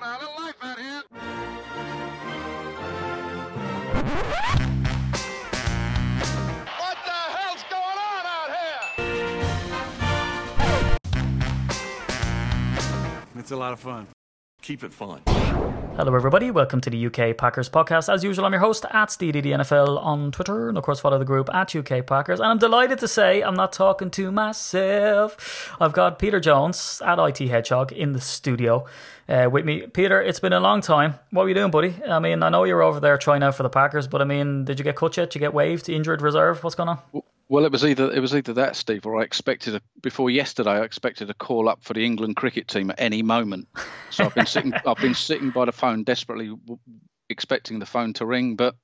go. A little life out here. What the hell's going on out here? It's a lot of fun. Keep it fun. Hello, everybody. Welcome to the UK Packers podcast. As usual, I'm your host at SteedyDNFL on Twitter, and of course, follow the group at UK Packers. And I'm delighted to say I'm not talking to myself. I've got Peter Jones at IT Hedgehog in the studio uh, with me. Peter, it's been a long time. What are you doing, buddy? I mean, I know you're over there trying out for the Packers, but I mean, did you get cut yet? Did you get waived, injured, reserve? What's going on? Well, it was either it was either that, Steve, or I expected a, before yesterday. I expected a call up for the England cricket team at any moment. So I've been sitting I've been sitting by the phone, desperately w- expecting the phone to ring. But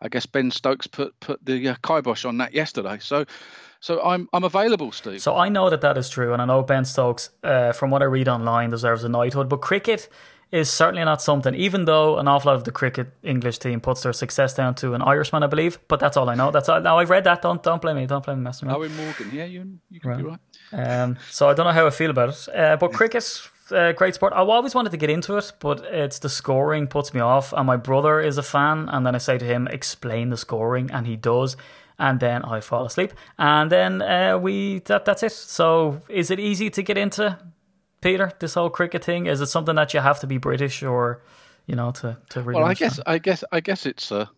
I guess Ben Stokes put put the uh, kibosh on that yesterday. So so I'm I'm available, Steve. So I know that that is true, and I know Ben Stokes, uh, from what I read online, deserves a knighthood. But cricket is certainly not something, even though an awful lot of the cricket English team puts their success down to an Irishman, I believe. But that's all I know. That's all. Now I've read that. Don't don't blame me. Don't blame me messing around. Eoin Morgan, yeah, you you could be right. Um, so I don't know how I feel about it. Uh, but cricket, uh, great sport. I've always wanted to get into it, but it's the scoring puts me off. And my brother is a fan, and then I say to him, "Explain the scoring," and he does. And then I fall asleep, and then uh, we that that's it. So is it easy to get into, Peter? This whole cricket thing is it something that you have to be British or, you know, to to really? Well, I guess I guess I guess it's a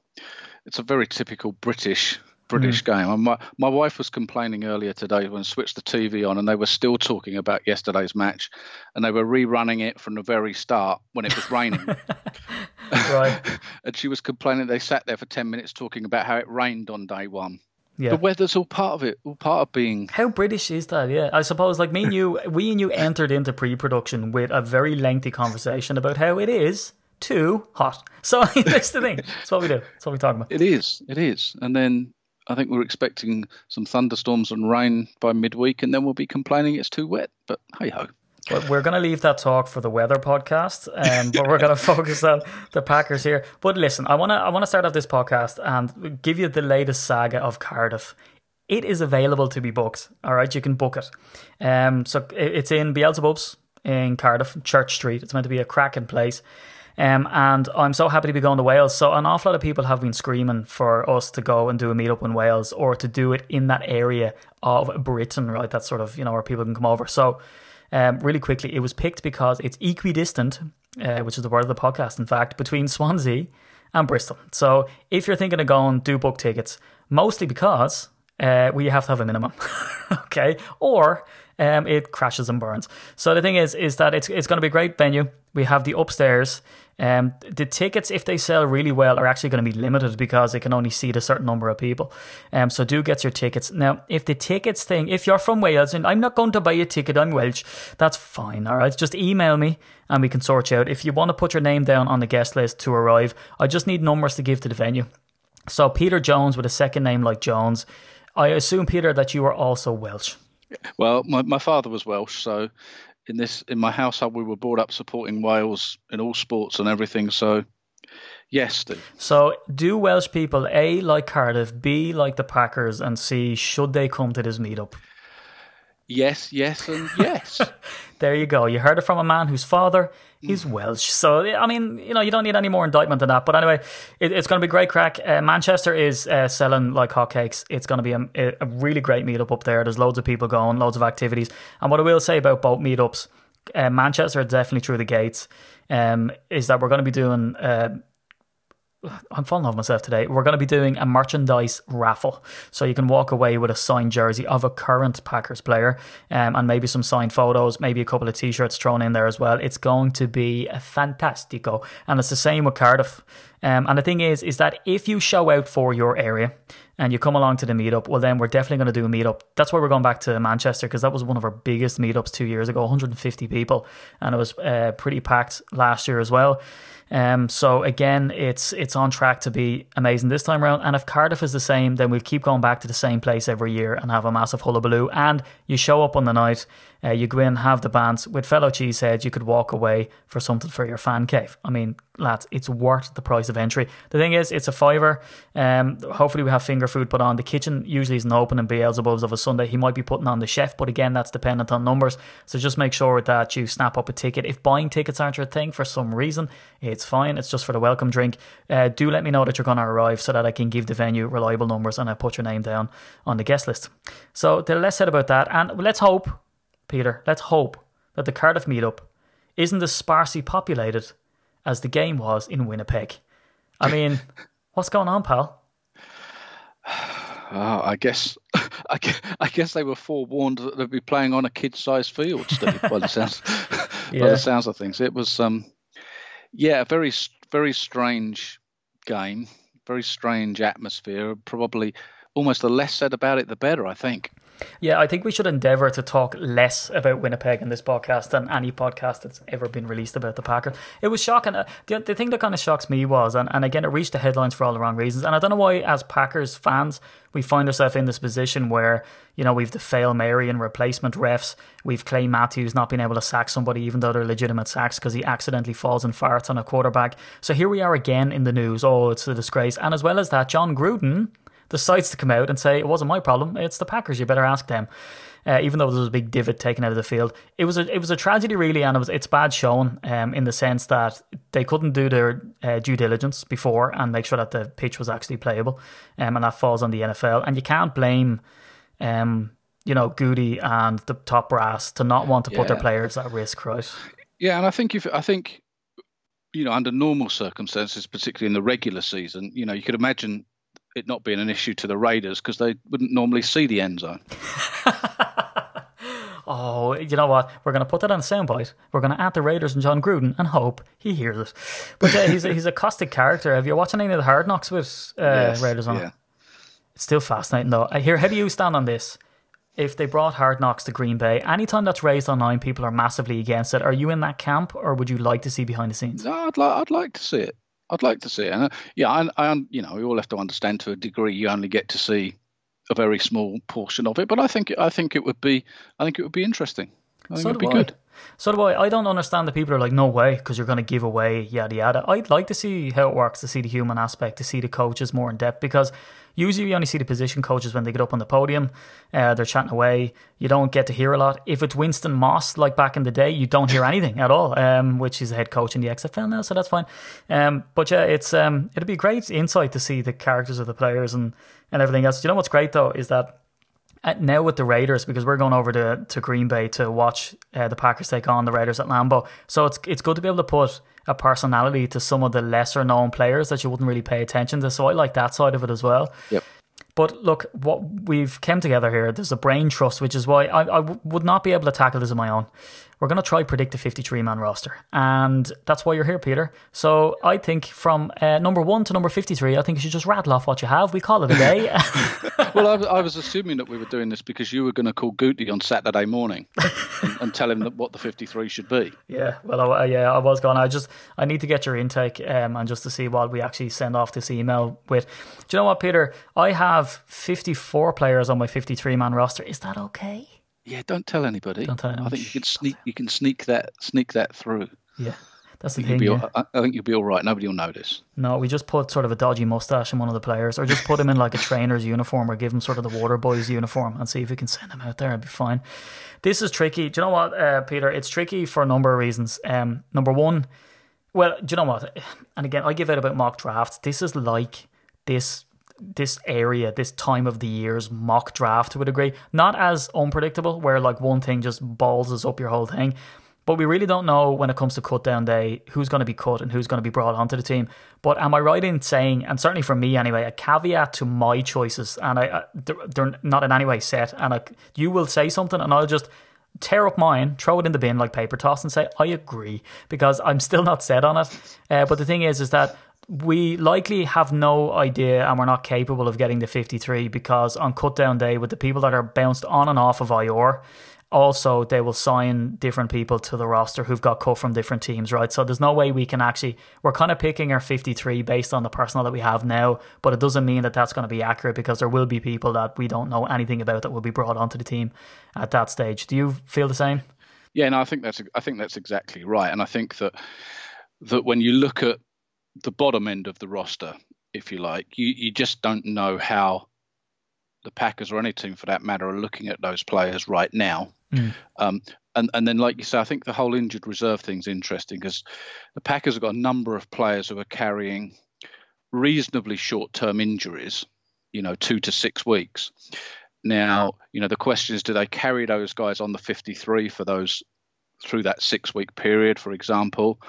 it's a very typical British British mm. game. And my my wife was complaining earlier today when I switched the TV on and they were still talking about yesterday's match, and they were rerunning it from the very start when it was raining. right. and she was complaining they sat there for ten minutes talking about how it rained on day one. Yeah. The weather's all part of it, all part of being. How British is that? Yeah, I suppose like me and you, we and you entered into pre-production with a very lengthy conversation about how it is too hot. So that's the thing. That's what we do. That's what we talk about. It is, it is, and then. I think we're expecting some thunderstorms and rain by midweek, and then we'll be complaining it's too wet. But hey ho. But we're going to leave that talk for the weather podcast, um, but we're going to focus on the Packers here. But listen, I want to I want to start off this podcast and give you the latest saga of Cardiff. It is available to be booked. All right, you can book it. Um, so it's in Beelzebub's in Cardiff, Church Street. It's meant to be a cracking place. Um, and I'm so happy to be going to Wales. So an awful lot of people have been screaming for us to go and do a meetup in Wales or to do it in that area of Britain, right? That's sort of you know where people can come over. So um, really quickly, it was picked because it's equidistant, uh, which is the word of the podcast, in fact, between Swansea and Bristol. So if you're thinking of going, do book tickets, mostly because uh, we have to have a minimum, okay, or um, it crashes and burns. So the thing is, is that it's it's going to be a great venue. We have the upstairs. Um, the tickets, if they sell really well, are actually going to be limited because they can only seat a certain number of people. Um, so do get your tickets now. If the tickets thing, if you're from Wales and I'm not going to buy a ticket, I'm Welsh. That's fine. All right, just email me and we can sort you out. If you want to put your name down on the guest list to arrive, I just need numbers to give to the venue. So Peter Jones with a second name like Jones. I assume Peter that you are also Welsh. Well, my, my father was Welsh, so in this in my household we were brought up supporting Wales in all sports and everything. So yes, Steve. So, do Welsh people A like Cardiff, B like the Packers, and C should they come to this meetup? Yes, yes, and yes. There you go. You heard it from a man whose father is Welsh. So, I mean, you know, you don't need any more indictment than that. But anyway, it, it's going to be great crack. Uh, Manchester is uh, selling like hotcakes. It's going to be a, a really great meetup up there. There's loads of people going, loads of activities. And what I will say about both meetups, uh, Manchester are definitely through the gates, um, is that we're going to be doing. I'm falling off myself today. We're going to be doing a merchandise raffle. So you can walk away with a signed jersey of a current Packers player um, and maybe some signed photos, maybe a couple of t shirts thrown in there as well. It's going to be a fantastico. And it's the same with Cardiff. Um, and the thing is, is that if you show out for your area and you come along to the meetup, well, then we're definitely going to do a meetup. That's why we're going back to Manchester because that was one of our biggest meetups two years ago 150 people. And it was uh, pretty packed last year as well. Um, so again, it's it's on track to be amazing this time around. And if Cardiff is the same, then we'll keep going back to the same place every year and have a massive hullabaloo. And you show up on the night, uh, you go in, have the bands with fellow cheeseheads. You could walk away for something for your fan cave. I mean, lads, it's worth the price of entry. The thing is, it's a fiver. Um, hopefully we have finger food put on. The kitchen usually isn't open in Beelzebubs of a Sunday. He might be putting on the chef, but again, that's dependent on numbers. So just make sure that you snap up a ticket. If buying tickets aren't your thing for some reason, it's fine. It's just for the welcome drink. Uh, do let me know that you're going to arrive so that I can give the venue reliable numbers and I put your name down on the guest list. So the less said about that, and let's hope, Peter, let's hope that the Cardiff meetup isn't as sparsely populated as the game was in Winnipeg. I mean, what's going on, pal? Oh, I guess, I guess, I guess they were forewarned that they'd be playing on a kid-sized field. Steve, by the sounds, Yeah. by the sounds of things, it was, um, yeah, very, very strange game, very strange atmosphere. Probably, almost the less said about it, the better. I think. Yeah, I think we should endeavour to talk less about Winnipeg in this podcast than any podcast that's ever been released about the Packers. It was shocking. Uh, The, the thing that kind of shocks me was, and, and again, it reached the headlines for all the wrong reasons. And I don't know why, as Packers fans, we find ourselves in this position where, you know, we've the fail Mary and replacement refs. We've Clay Matthews not being able to sack somebody, even though they're legitimate sacks, because he accidentally falls and farts on a quarterback. So here we are again in the news. Oh, it's a disgrace. And as well as that, Jon Gruden decides to come out and say it wasn't my problem. It's the Packers. You better ask them. Uh, even though there was a big divot taken out of the field, it was a it was a tragedy really, and it was it's bad showing um, in the sense that they couldn't do their uh, due diligence before and make sure that the pitch was actually playable, um, and that falls on the NFL. And you can't blame, um, you know, Goody and the top brass to not want to put their players at risk, right? Yeah, and I think if I think, you know, under normal circumstances, particularly in the regular season, you know, you could imagine it not being an issue to the Raiders because they wouldn't normally see the end zone. Oh, you know what? We're going to put that on a soundbite. We're going to add the Raiders and Jon Gruden and hope he hears it. But uh, he's a, he's a caustic character. Have you watched any of the Hard Knocks with uh, Yes, Raiders on? yeah. It's still fascinating though. I hear. How do you stand on this? If they brought Hard Knocks to Green Bay, anytime that's raised online, people are massively against it. Are you in that camp, or would you like to see behind the scenes? No, I'd like I'd like to see it. I'd like to see it. And uh, yeah, I, I you know we all have to understand to a degree you only get to see a very small portion of it, but I think I think it would be I think it would be interesting. I think So it'd be I. good. So do I. I don't understand the people are like, no way, because you're going to give away yada yada. I'd like to see how it works, to see the human aspect, to see the coaches more in depth, because usually you only see the position coaches when they get up on the podium. Uh, they're chatting away. You don't get to hear a lot. If it's Winston Moss, like back in the day, you don't hear anything at all, um, which is the head coach in the XFL now, so that's fine. Um, but yeah, it's um, it'd be a great insight to see the characters of the players and, and everything else. You know what's great though is that uh, now with the Raiders because we're going over to, to Green Bay to watch uh, the Packers take on the Raiders at Lambeau. So it's it's good to be able to put a personality to some of the lesser known players that you wouldn't really pay attention to. So I like that side of it as well. Yep. But look, what we've come together here, there's a brain trust, which is why I, I w- would not be able to tackle this on my own. We're going to try predict a 53 man roster. And that's why you're here, Peter. So I think from uh, number one to number 53, I think you should just rattle off what you have. We call it a day. Well, I, was- I was assuming that we were doing this because you were going to call Gooty on Saturday morning and, and tell him that what the 53 should be. Yeah, well, I, yeah, I was going. I just I need to get your intake, um, and just to see what we actually send off this email with. Do you know what, Peter? I have fifty four players on my fifty three man roster. Is that okay? Yeah, don't tell anybody. Don't tell anyone. I think you can sneak you can sneak that sneak that through. Yeah, that's the thing. be, yeah. I I think you'll be all right. Nobody will notice. No, we just put sort of a dodgy mustache in one of the players, or just put him in like a trainer's uniform, or give him sort of the water boys uniform, and see if we can send him out there. It'd be fine. This is tricky. Do you know what, uh, Peter? It's tricky for a number of reasons. Um, number one, well, do you know what? And again, I give out about mock drafts. This is like this this area, this time of the year's mock draft to a degree. Not as unpredictable, where like one thing just balls us up your whole thing. But we really don't know when it comes to cut down day who's going to be cut and who's going to be brought onto the team. But am I right in saying, and certainly for me anyway, a caveat to my choices, and I, I they're, they're not in any way set, and I, you will say something, and I'll just tear up mine, throw it in the bin like paper toss, and say I agree because I'm still not set on it. Uh, but the thing is, is that we likely have no idea and we're not capable of getting the 53 because on cut down day with the people that are bounced on and off of IOR also they will sign different people to the roster who've got cut from different teams right? So there's no way we can actually we're kind of picking our 53 based on the personnel that we have now but it doesn't mean that that's going to be accurate because there will be people that we don't know anything about that will be brought onto the team at that stage. Do you feel the same? Yeah, no, I think that's I think that's exactly right, and I think that that when you look at the bottom end of the roster, if you like, you, you just don't know how the Packers or any team for that matter are looking at those players right now. Um, and and then, like you say, I think the whole injured reserve thing's interesting because the Packers have got a number of players who are carrying reasonably short-term injuries, you know, two to six weeks. Now, you know, the question is, do they carry those guys on the 53 for those through that six-week period, for example,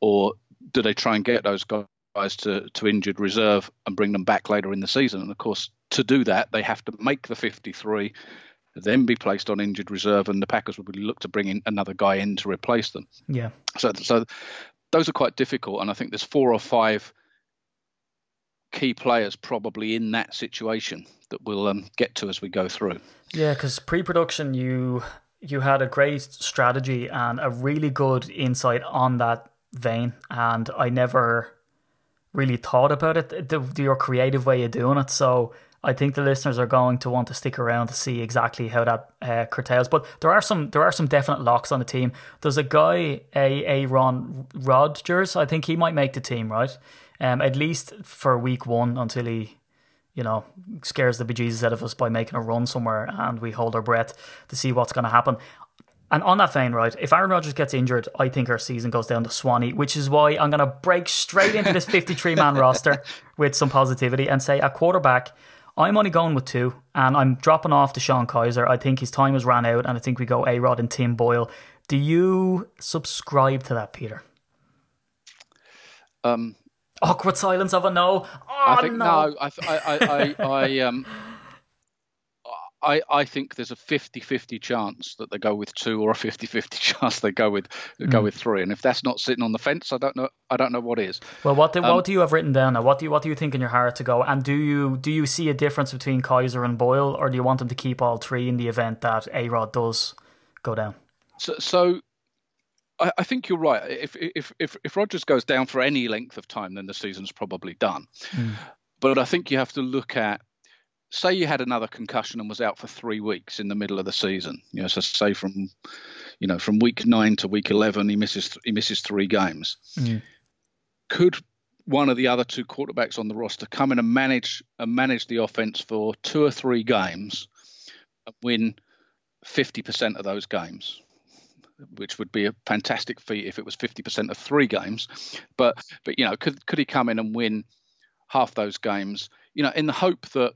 or do they try and get those guys to, to injured reserve and bring them back later in the season? And of course, to do that, they have to make the 53, then be placed on injured reserve, and the Packers would look to bring in another guy in to replace them. Yeah. So, so those are quite difficult, and I think there's four or five key players probably in that situation that we'll um, get to as we go through. Yeah, because pre-production, you you had a great strategy and a really good insight on that vein, and I never really thought about it, the, the, your creative way of doing it. So I think the listeners are going to want to stick around to see exactly how that uh, curtails. But there are some there are some definite locks on the team. There's a guy, a Aaron Rodgers. I think he might make the team, right? Um, at least for week one until he, you know, scares the bejesus out of us by making a run somewhere, and we hold our breath to see what's going to happen. And on that vein, right, if Aaron Rodgers gets injured, I think our season goes down to Swanee, which is why I'm going to break straight into this 53 man roster with some positivity and say at quarterback, I'm only going with two, and I'm dropping off DeShone Kizer. I think his time has ran out, and I think we go A Rod and Tim Boyle. Do you subscribe to that, Peter? Um, Awkward silence of a no. Oh, I think no. no. I, I, I, I, I um, I, I think there's a 50-50 chance that they go with two, or a 50-50 chance they go with go with three. And if that's not sitting on the fence, I don't know. I don't know what is. Well, what do, Um, what do you have written down? Now? What do you what do you think in your heart to go? And do you do you see a difference between Kizer and Boyle, or do you want them to keep all three in the event that A Rod does go down? So, so I, I think you're right. If if if if Rodgers goes down for any length of time, then the season's probably done. But I think you have to look at. Say you had another concussion and was out for three weeks in the middle of the season. You know, so say from, you know, from week nine to week eleven, he misses he misses three games. Mm. Could one of the other two quarterbacks on the roster come in and manage and manage the offense for two or three games, and win fifty percent of those games? which would be a fantastic feat if it was 50% of three games. But but you know, could could he come in and win half those games? You know, in the hope that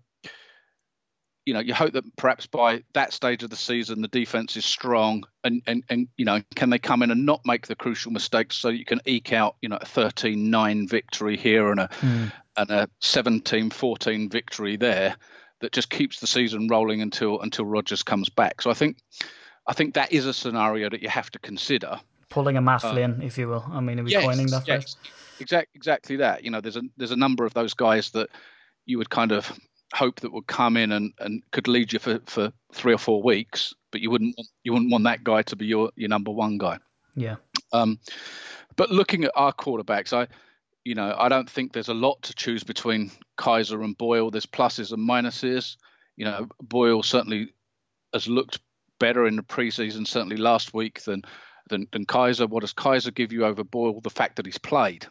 you know, you hope that perhaps by that stage of the season the defense is strong and and and you know, can they come in and not make the crucial mistakes so you can eke out, you know, a 13-9 victory here and a hmm. and a 17-14 victory there that just keeps the season rolling until until Rodgers comes back. So I think I think that is a scenario that you have to consider. Pulling a Matt Flynn, uh, if you will. I mean, are we coining that phrase? Exactly, exactly that. You know, there's a there's a number of those guys that you would kind of hope that would come in and, and could lead you for, for three or four weeks, but you wouldn't want, you wouldn't want that guy to be your, your number one guy. Yeah. Um, but looking at our quarterbacks, I you know I don't think there's a lot to choose between Kizer and Boyle. There's pluses and minuses. You know, Boyle certainly has looked better in the preseason, certainly last week than than, than Kizer. What does Kizer give you over Boyle? The fact that he's played.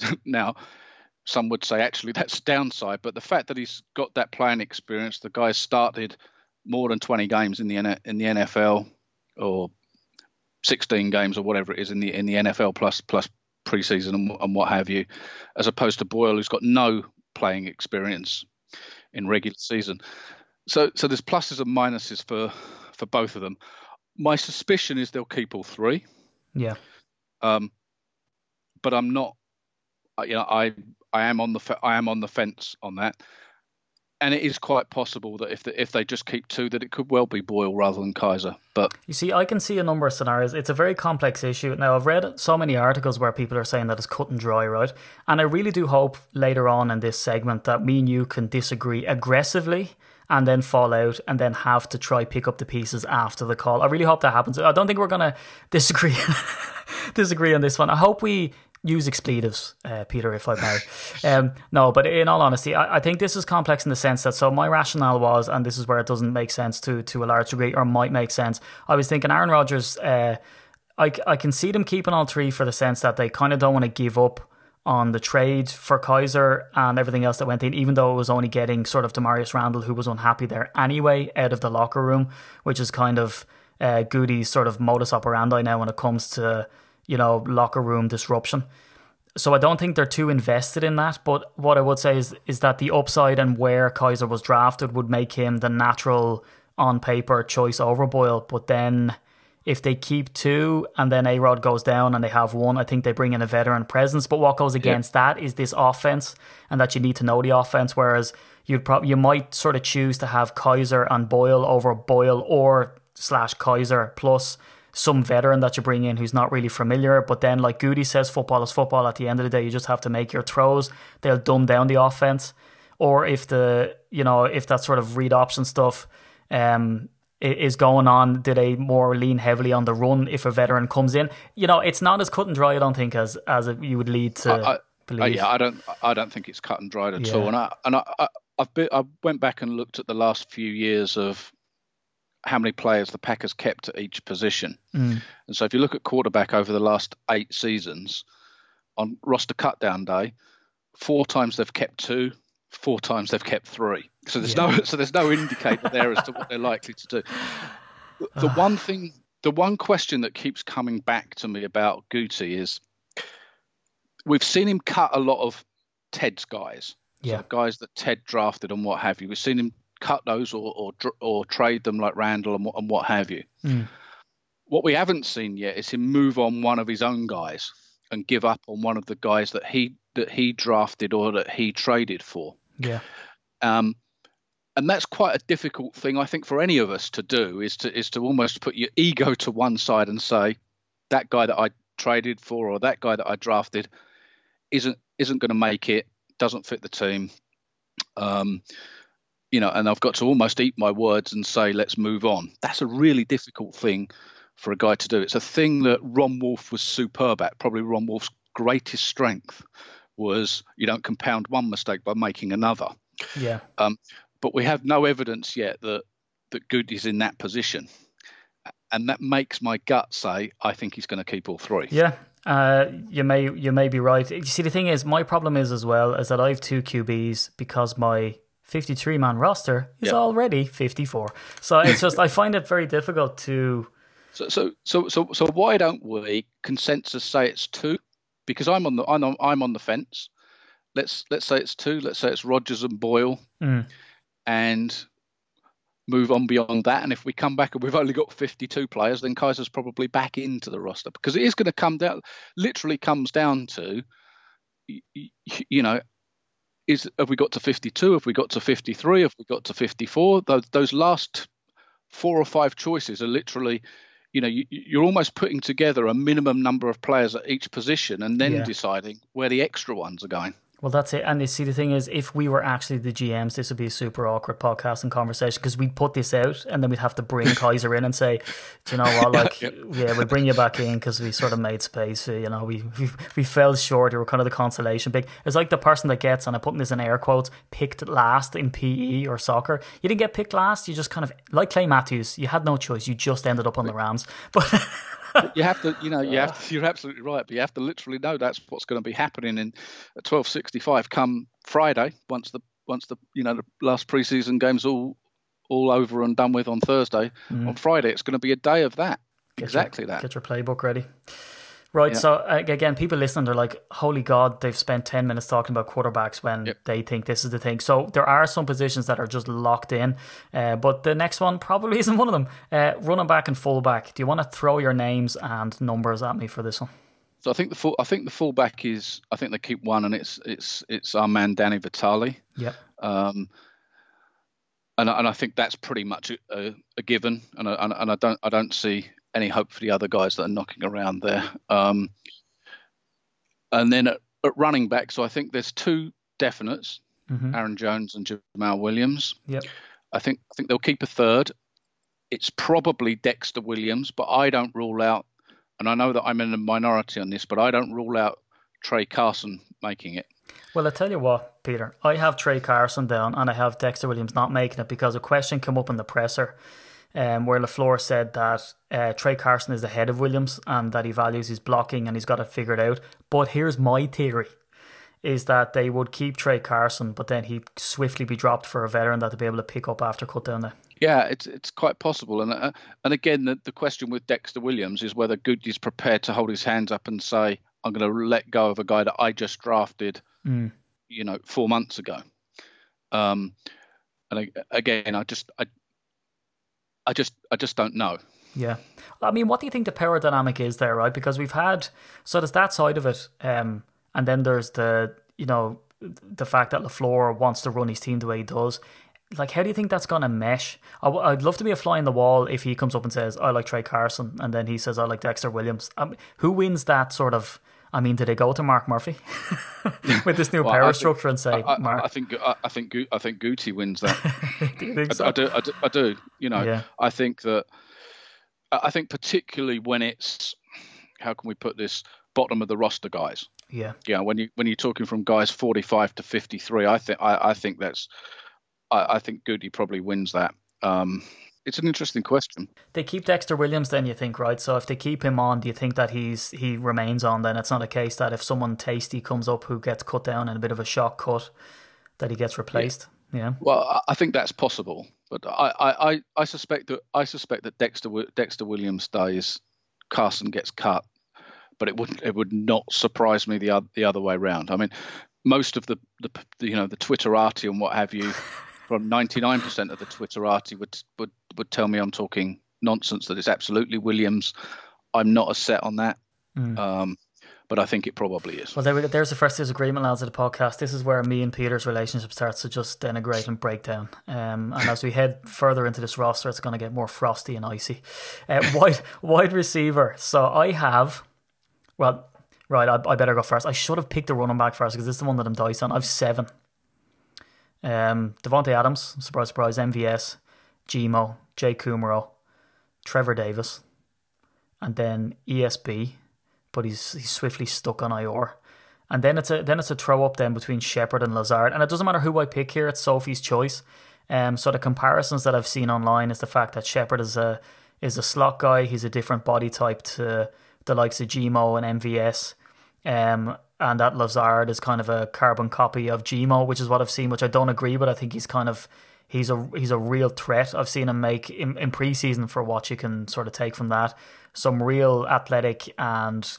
now, some would say actually that's a downside, but the fact that he's got that playing experience, the guy started more than 20 games in the in the NFL or 16 games or whatever it is in the in the NFL plus plus preseason and, and what have you, as opposed to Boyle who's got no playing experience in regular season. So so there's pluses and minuses for for both of them. My suspicion is they'll keep all three. Yeah. Um, but I'm not. You know, I I am on the I am on the fence on that, and it is quite possible that if the, if they just keep two, that it could well be Boyle rather than Kizer. But You see, I can see a number of scenarios. It's a very complex issue. Now, I've read so many articles where people are saying that it's cut and dry, right? And I really do hope later on in this segment that me and you can disagree aggressively and then fall out and then have to try pick up the pieces after the call. I really hope that happens. I don't think we're to disagree disagree on this one. I hope we use expletives, uh, Peter, if I may. Um, no, but in all honesty, I, I think this is complex in the sense that so my rationale was, and this is where it doesn't make sense to to a large degree, or might make sense. I was thinking Aaron Rodgers. Uh, I, I can see them keeping all three for the sense that they kind of don't want to give up on the trade for Kizer and everything else that went in, even though it was only getting sort of Damarious Randall, who was unhappy there anyway, out of the locker room, which is kind of uh, Goody's sort of modus operandi now when it comes to, you know, locker room disruption. So I don't think they're too invested in that. But what I would say is is that the upside and where Kizer was drafted would make him the natural on paper choice over Boyle. But then if they keep two and then A Rod goes down and they have one, I think they bring in a veteran presence. But what goes against yeah. that is this offense and that you need to know the offense. Whereas you'd probably you might sort of choose to have Kizer and Boyle over Boyle or slash Kizer plus some veteran that you bring in who's not really familiar. But then, like Goody says, football is football. At the end of the day, you just have to make your throws. They'll dumb down the offense. Or if the you know if that sort of read option stuff um, is going on, do they more lean heavily on the run if a veteran comes in? You know, it's not as cut and dry. I don't think as as you would lead to. I, I, believe. yeah, I don't. I don't think it's cut and dried at yeah. all. And I and I, I I've been, I went back and looked at the last few years of how many players the Packers kept at each position. Mm. And so if you look at quarterback over the last eight seasons, on roster cutdown day, four times they've kept two, four times they've kept three. So there's yeah. no so there's no indicator there as to what they're likely to do. The one thing, the one question that keeps coming back to me about Guti is we've seen him cut a lot of Ted's guys. Yeah. So guys that Ted drafted and what have you. We've seen him cut those or or, or trade them like Randall and what, and what have you. Mm. What we haven't seen yet is him move on one of his own guys and give up on one of the guys that he that he drafted or that he traded for. Yeah. Um, and that's quite a difficult thing, I think, for any of us to do is to is to almost put your ego to one side and say that guy that I traded for or that guy that I drafted isn't isn't going to make it, doesn't fit the team. Um, you know, and I've got to almost eat my words and say, let's move on. That's a really difficult thing for a guy to do. It's a thing that Ron Wolf was superb at. Probably Ron Wolf's greatest strength was you don't compound one mistake by making another. Yeah. Um, but we have no evidence yet that that Goody's in that position, and that makes my gut say I think he's going to keep all three. Yeah. Uh, you may you may be right. You see, the thing is, my problem is as well is that I have two QBs because my 53 man roster is yep. already 54. So it's just, I find it very difficult to. So, so, so, so, so why don't we consensus say it's two? Because I'm on the, I'm on, I'm on the fence. Let's, let's say it's two. Let's say it's Rodgers and Boyle. Mm. And move on beyond that. And if we come back and we've only got 52 players, then Kizer's probably back into the roster because it is going to come down, literally comes down to, you know, is have we got to 52? Have we got to 53? Have we got to 54? Those, those last four or five choices are literally, you know, you, you're almost putting together a minimum number of players at each position and then yeah. deciding where the extra ones are going. Well, that's it. And you see, the thing is, if we were actually the GMs, this would be a super awkward podcast and conversation because we'd put this out and then we'd have to bring Kizer in and say, Do you know what? Like, yeah, yeah we bring you back in because we sort of made space. You know, we, we we fell short. You were kind of the consolation pick. It's like the person that gets, and I'm putting this in air quotes, picked last in PE or soccer. You didn't get picked last. You just kind of, like Clay Matthews, you had no choice. You just ended up on the Rams. But. you have to, you know, you have to, you're absolutely right, but you have to literally know that's what's going to be happening in 1265 come Friday once the once the you know the last preseason games all all over and done with on Thursday. Mm. On Friday, it's going to be a day of that. Get exactly your, that. Get your playbook ready. Right. Yeah. So again, people listening, they're like, "Holy God!" They've spent ten minutes talking about quarterbacks when yep. they think this is the thing. So there are some positions that are just locked in, uh, but the next one probably isn't one of them. Uh, running back and fullback. Do you want to throw your names and numbers at me for this one? So I think the full, I think the fullback is I think they keep one, and it's it's it's our man Danny Vitale. Yep. Um, and and I think that's pretty much a, a given, and I, and I don't I don't see any hope for the other guys that are knocking around there. Um, and then at, at, running back, so I think there's two definites, mm-hmm. Aaron Jones and Jamaal Williams. Yep. I think I think they'll keep a third. It's probably Dexter Williams, but I don't rule out, and I know that I'm in a minority on this, but I don't rule out Tra Carson making it. Well, I tell you what, Peter, I have Tra Carson down, and I have Dexter Williams not making it because a question came up in the presser um, where LaFleur said that uh, Tra Carson is ahead of Williams and that he values his blocking and he's got it figured out. But here's my theory. is that they would keep Tra Carson, but then he'd swiftly be dropped for a veteran that they'd be able to pick up after cut down there. Yeah, it's it's quite possible, and uh, and again, the, the question with Dexter Williams is whether Goody's prepared to hold his hands up and say, "I'm going to let go of a guy that I just drafted, Mm. you know, four months ago." Um, and I, again, I just I, I just I just don't know. Yeah. I mean, what do you think the power dynamic is there, right? Because we've had, so there's that side of it. Um, and then there's the, you know, the fact that LaFleur wants to run his team the way he does. Like, how do you think that's to mesh? I, w- I'd love to be a fly in the wall if he comes up and says, I like Tra Carson. And then he says, I like Dexter Williams. Um, who wins that sort of, I mean, do they go to Mark Murphy with this new Well, power think- structure and say, I, I, Mark, I think I, I think I think Guti wins that. do you think I, so? I do, I do I do. You know, Yeah. I think that I I think particularly when it's how can we put this bottom of the roster guys. Yeah. Yeah, when you when you're talking from guys 45 to 53, I think I, I think that's I, I think Goody probably wins that. Um, it's an interesting question. They keep Dexter Williams, then you think, right? So if they keep him on, do you think that he's he remains on? Then it's not a case that if someone tasty comes up who gets cut down in a bit of a shock cut, that he gets replaced. Yeah, Well, I- think that's possible, but I, I, I, I suspect that I suspect that Dexter Dexter Williams stays, Carson gets cut, but it would it would not surprise me the other the other way around. I mean, most of the the, the you know the Twitterati and what have you, from ninety nine percent of the Twitterati would would would tell me I'm talking nonsense. That it's absolutely Williams. I'm not as set on that, um, but I think it probably is. Well, there we go. There's the first disagreement, lads, of the podcast. This is where me and Peter's relationship starts to just denigrate and break down. Um, and as we head further into this roster, it's going to get more frosty and icy. Uh, wide, wide receiver. So I have, well, right, I, I better go first. I should have picked the running back first because this is the one that I'm diced on. I've seven. Um, Davante Adams, surprise, surprise, MVS, Gmo, Jake Kumerow, Trevor Davis, and then ESB but he's he's swiftly stuck on IR. And then it's a then it's a throw up then between Shepherd and Lazard. And it doesn't matter who I pick here, it's Sophie's choice. Um so the comparisons that I've seen online is the fact that Shepherd is a is a slot guy, he's a different body type to the likes of Gmo and MVS. Um and that Lazard is kind of a carbon copy of Gmo, which is what I've seen, which I don't agree with. I think he's kind of he's a he's a real threat. I've seen him make in, in preseason for what you can sort of take from that some real athletic and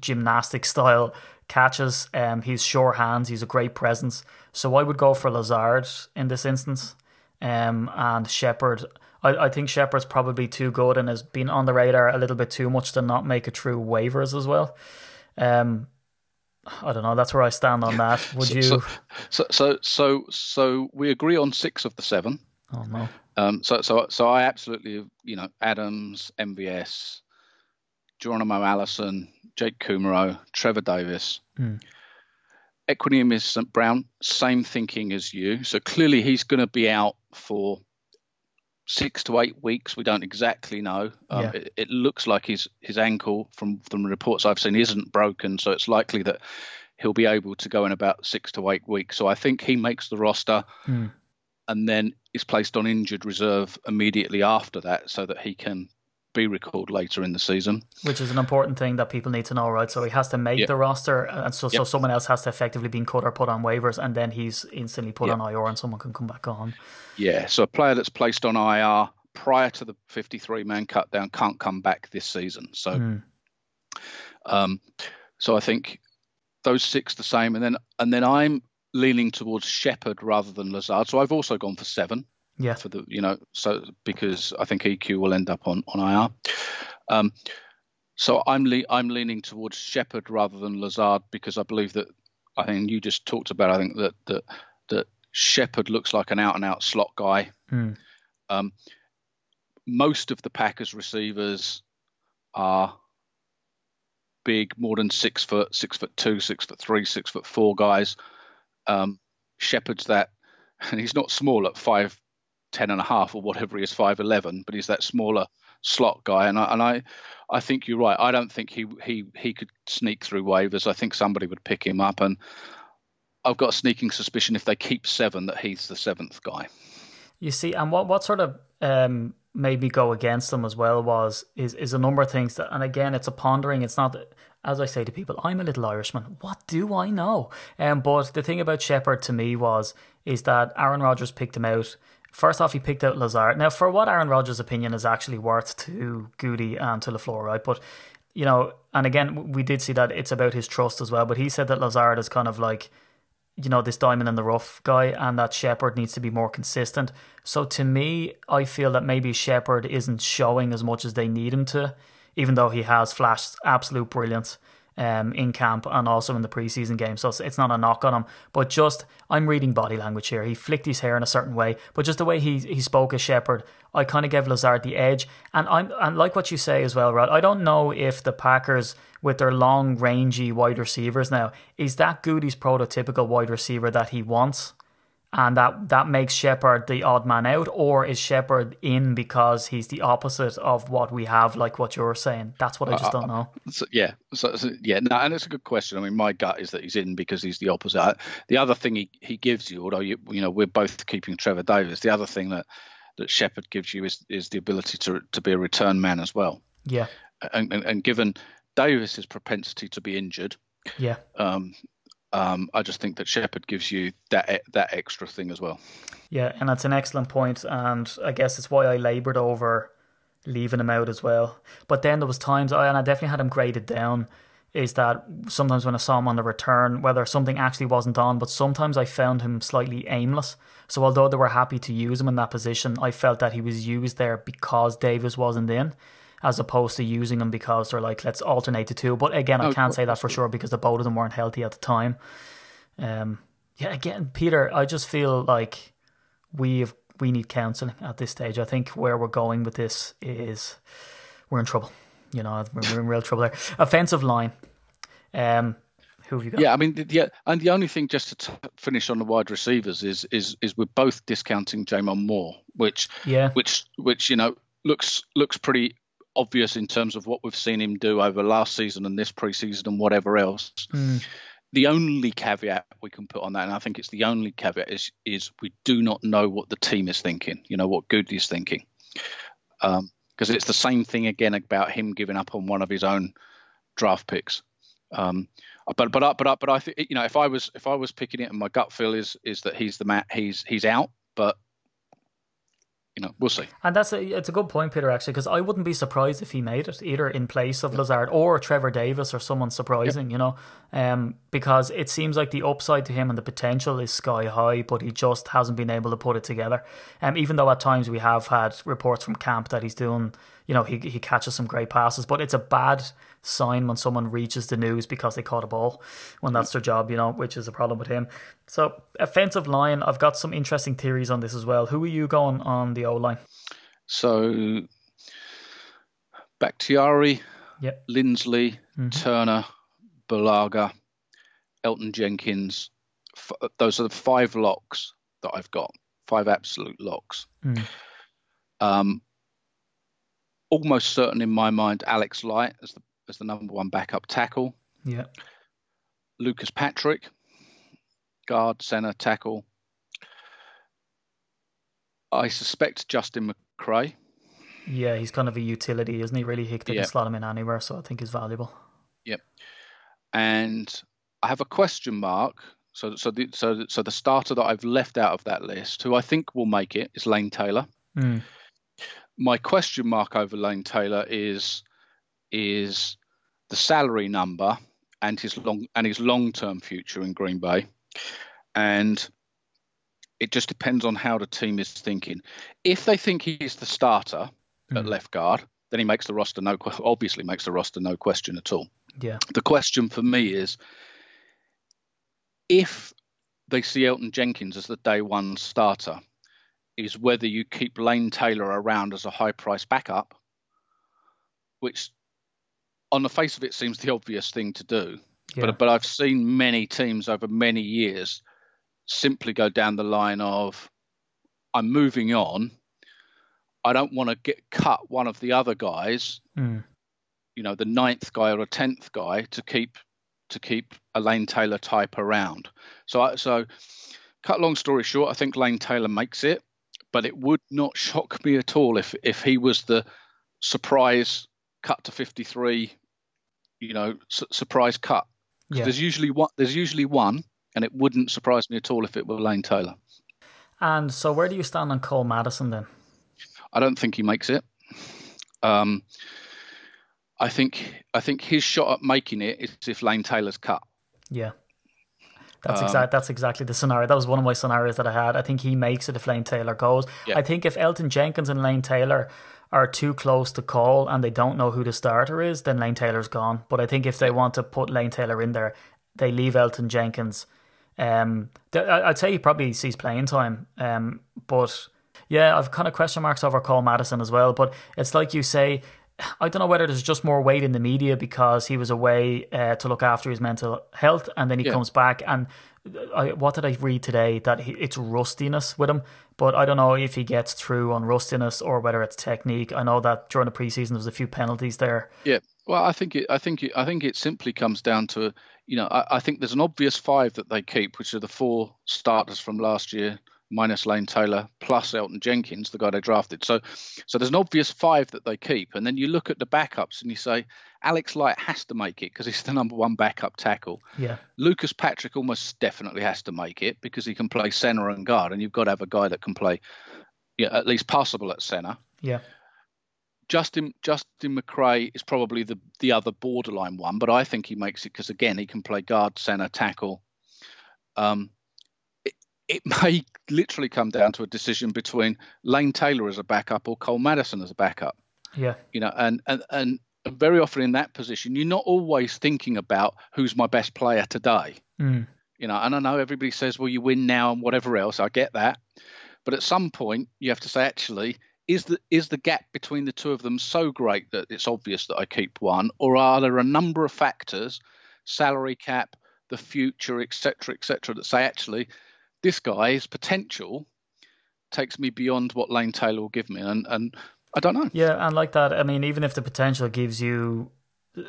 gymnastic style catches. Um, he's sure hands. He's a great presence. So I would go for Lazard in this instance. Um, and Shepherd. I, I think Shepherd's probably too good and has been on the radar a little bit too much to not make it through waivers as well. Um, I don't know. That's where I stand on that. Would you? So, so, so, so, so we agree on six of the seven. oh no. Um, so, so, so I absolutely, you know, Adams, MVS, Geronimo Allison, Jake Kumerow, Trevor Davis, Hmm. Equanimeous St. Brown, same thinking as you. So clearly he's going to be out for six to eight weeks. We don't exactly know. Um, Yeah. it, it looks like his his ankle, from from reports I've seen, isn't broken. So it's likely that he'll be able to go in about six to eight weeks. So I think he makes the roster Hmm. and then is placed on injured reserve immediately after that so that he can be recalled later in the season. Which is an important thing that people need to know, right? So he has to make Yeah. the roster, and so so someone else has to effectively be cut or put on waivers, and then he's instantly put Yeah. on IR, and someone can come back on. Yeah, so a player that's placed on IR prior to the 53 man cut down can't come back this season. So Hmm. um so I think those six the same and then and then I'm leaning towards Shepherd rather than Lazard. So I've also gone for 7. Yeah, for the you know so because I think EQ will end up on on IR. Um, so I'm le- I'm leaning towards Shepherd rather than Lazard because I believe that I think you just talked about I think that that that Shepherd looks like an out and out slot guy. Hmm. Um, most of the Packers receivers are big, more than six foot, six foot two, six foot three, six foot four guys. Um, Shepherd's that, and he's not small at five ten and a half or whatever he is, five eleven, but he's that smaller slot guy. And I and I, I think you're right. I don't think he he he could sneak through waivers. I think somebody would pick him up, and I've got a sneaking suspicion if they keep seven that he's the seventh guy. you see, and what what sort of um made me go against them as well was is is a number of things that, and again, it's a pondering. It's not, as I say to people, I'm a little Irishman. What do I know? Um, but the thing about Shepherd to me was is that Aaron Rodgers picked him out. First off, he picked out Lazard. Now, for what Aaron Rodgers' opinion is actually worth to Goody and to LaFleur, right? But you know, and again, we did see that it's about his trust as well. But he said that Lazard is kind of like, you know, this diamond in the rough guy, and that Shepherd needs to be more consistent. So to me, I feel that maybe Shepherd isn't showing as much as they need him to, even though he has flashed absolute brilliance um, in camp and also in the preseason game. So it's, it's not a knock on him, but just I'm reading body language here. He flicked his hair in a certain way, but just the way he he spoke as Shepherd, I kind of gave Lazard the edge. And I'm and like what you say as well, Rod. I don't know if the Packers with their long rangy wide receivers now is that Goody's prototypical wide receiver that he wants and that that makes Shepherd the odd man out, or is Shepherd in because he's the opposite of what we have, like what you're saying? That's what I just don't know. Uh, so, yeah, so, so, yeah, no, and it's a good question. I mean, my gut is that he's in because he's the opposite. The other thing he, he gives you, although you you know we're both keeping Trevor Davis, the other thing that that Shepherd gives you is is the ability to to be a return man as well. Yeah, and and, and given Davis's propensity to be injured, yeah, um, um, I just think that Shepherd gives you that that extra thing as well. Yeah, and that's an excellent point, and I guess it's why I laboured over leaving him out as well. But then there was times, I, and I definitely had him graded down. Is that sometimes when I saw him on the return, whether something actually wasn't on, but sometimes I found him slightly aimless. So although they were happy to use him in that position, I felt that he was used there because Davis wasn't in as opposed to using them because they're like, let's alternate the two. But again, I oh, can't say that for sure because the both of them weren't healthy at the time. Um, yeah, again, Peter, I just feel like we've we need counselling at this stage. I think where we're going with this is we're in trouble. You know, we're, in real trouble there. Offensive line. Um, who have you got? Yeah, I mean, yeah, and the only thing just to t- finish on the wide receivers is is is we're both discounting J'Mon Moore, which yeah, which which you know looks looks pretty obvious in terms of what we've seen him do over last season and this preseason and whatever else. Mm. The only caveat we can put on that, and I think it's the only caveat, is is we do not know what the team is thinking. You know what Goodley's thinking, because um, it's the same thing again about him giving up on one of his own draft picks. Um, but but but but I think you know if I was if I was picking it, and my gut feel is is that he's the mat he's he's out. But you know, we'll see. And that's a it's a good point, Peter. Actually, because I wouldn't be surprised if he made it either in place of Lazard or Trevor Davis or someone surprising. You know, um, because it seems like the upside to him and the potential is sky high, but he just hasn't been able to put it together. Um, even though at times we have had reports from camp that he's doing, you know, he he catches some great passes, but it's a bad sign when someone reaches the news because they caught a ball when that's their job, you know, which is a problem with him. So, offensive line, I've got some interesting theories on this as well. Who are you going on the O line? So, Bakhtiari, yep. Linsley, mm-hmm. Turner, Bulaga, Elgton Jenkins. F- those are the five locks that I've got, five absolute locks. Mm. Um, almost certain in my mind, Alex Light as the as the number one backup tackle. Yeah. Lucas Patrick, guard, center, tackle. I suspect Justin McCray. Yeah, he's kind of a utility, isn't he? Really, he can yep. slot him in anywhere, so I think he's valuable. Yep. And I have a question mark. So, so the so so the starter that I've left out of that list, who I think will make it, is Lane Taylor. Mm. My question mark over Lane Taylor is is the salary number and his long and his long term future in Green Bay, and it just depends on how the team is thinking. If they think he's the starter mm. at hmm. left guard, then he makes the roster. No, obviously makes the roster. No question at all. Yeah. The question for me is if they see Elgton Jenkins as the day one starter, is whether you keep Lane Taylor around as a high price backup, which on the face of it seems the obvious thing to do. Yeah. But but I've seen many teams over many years simply go down the line of I'm moving on. I don't want to get cut one of the other guys, mm. you know, the ninth guy or a tenth guy to keep to keep a Lane Taylor type around. So so cut long story short, I think Lane Taylor makes it, but it would not shock me at all if if he was the surprise cut to 53 you know, su- surprise cut Yeah. There's usually one. There's usually one, and it wouldn't surprise me at all if it were Lane Taylor. And so, where do you stand on Cole Madison then? I don't think he makes it. Um, I think I think his shot at making it is if Lane Taylor's cut. Yeah. That's Um, exact. That's exactly the scenario. That was one of my scenarios that I had. I think he makes it if Lane Taylor goes. Yeah. I think if Elgton Jenkins and Lane Taylor are too close to call and they don't know who the starter is, then Lane Taylor's gone. But I think if they want to put Lane Taylor in there, they leave Elgton Jenkins. Um, I'd say he probably sees playing time. Um, but yeah, I've kind of question marks over Cole Madison as well. But it's like you say, I don't know whether there's just more weight in the media because he was away uh, to look after his mental health, and then he Yeah. comes back. And I, what did I read today? That he, it's rustiness with him, but I don't know if he gets through on rustiness or whether it's technique. I know that during the preseason there was a few penalties there. Yeah. Well, I think it. I think it. I think it simply comes down to you know. I, I think there's an obvious five that they keep, which are the four starters from last year, minus Lane Taylor, plus Elgton Jenkins, the guy they drafted. So, so there's an obvious five that they keep, and then you look at the backups and you say Alex Light has to make it because he's the number one backup tackle. Yeah, Lucas Patrick almost definitely has to make it because he can play centre and guard, and you've got to have a guy that can play, yeah, at least passable at centre. yeah, Justin Justin McCray is probably the the other borderline one, but I think he makes it because again he can play guard, center, tackle. Um, it, may literally come down to a decision between Lane Taylor as a backup or Cole Madison as a backup. yeah, You know, and and and very often in that position, you're not always thinking about who's my best player today. mm, You know, and I know everybody says, well, you win now and whatever else. I get that, but at some point you have to say, actually, is the is the gap between the two of them so great that it's obvious that I keep one, or are there a number of factors, salary cap, the future, etc., etc., that say actually this guy's potential takes me beyond what Lane Taylor will give me, and and I don't know. yeah. And like that, I mean, even if the potential gives you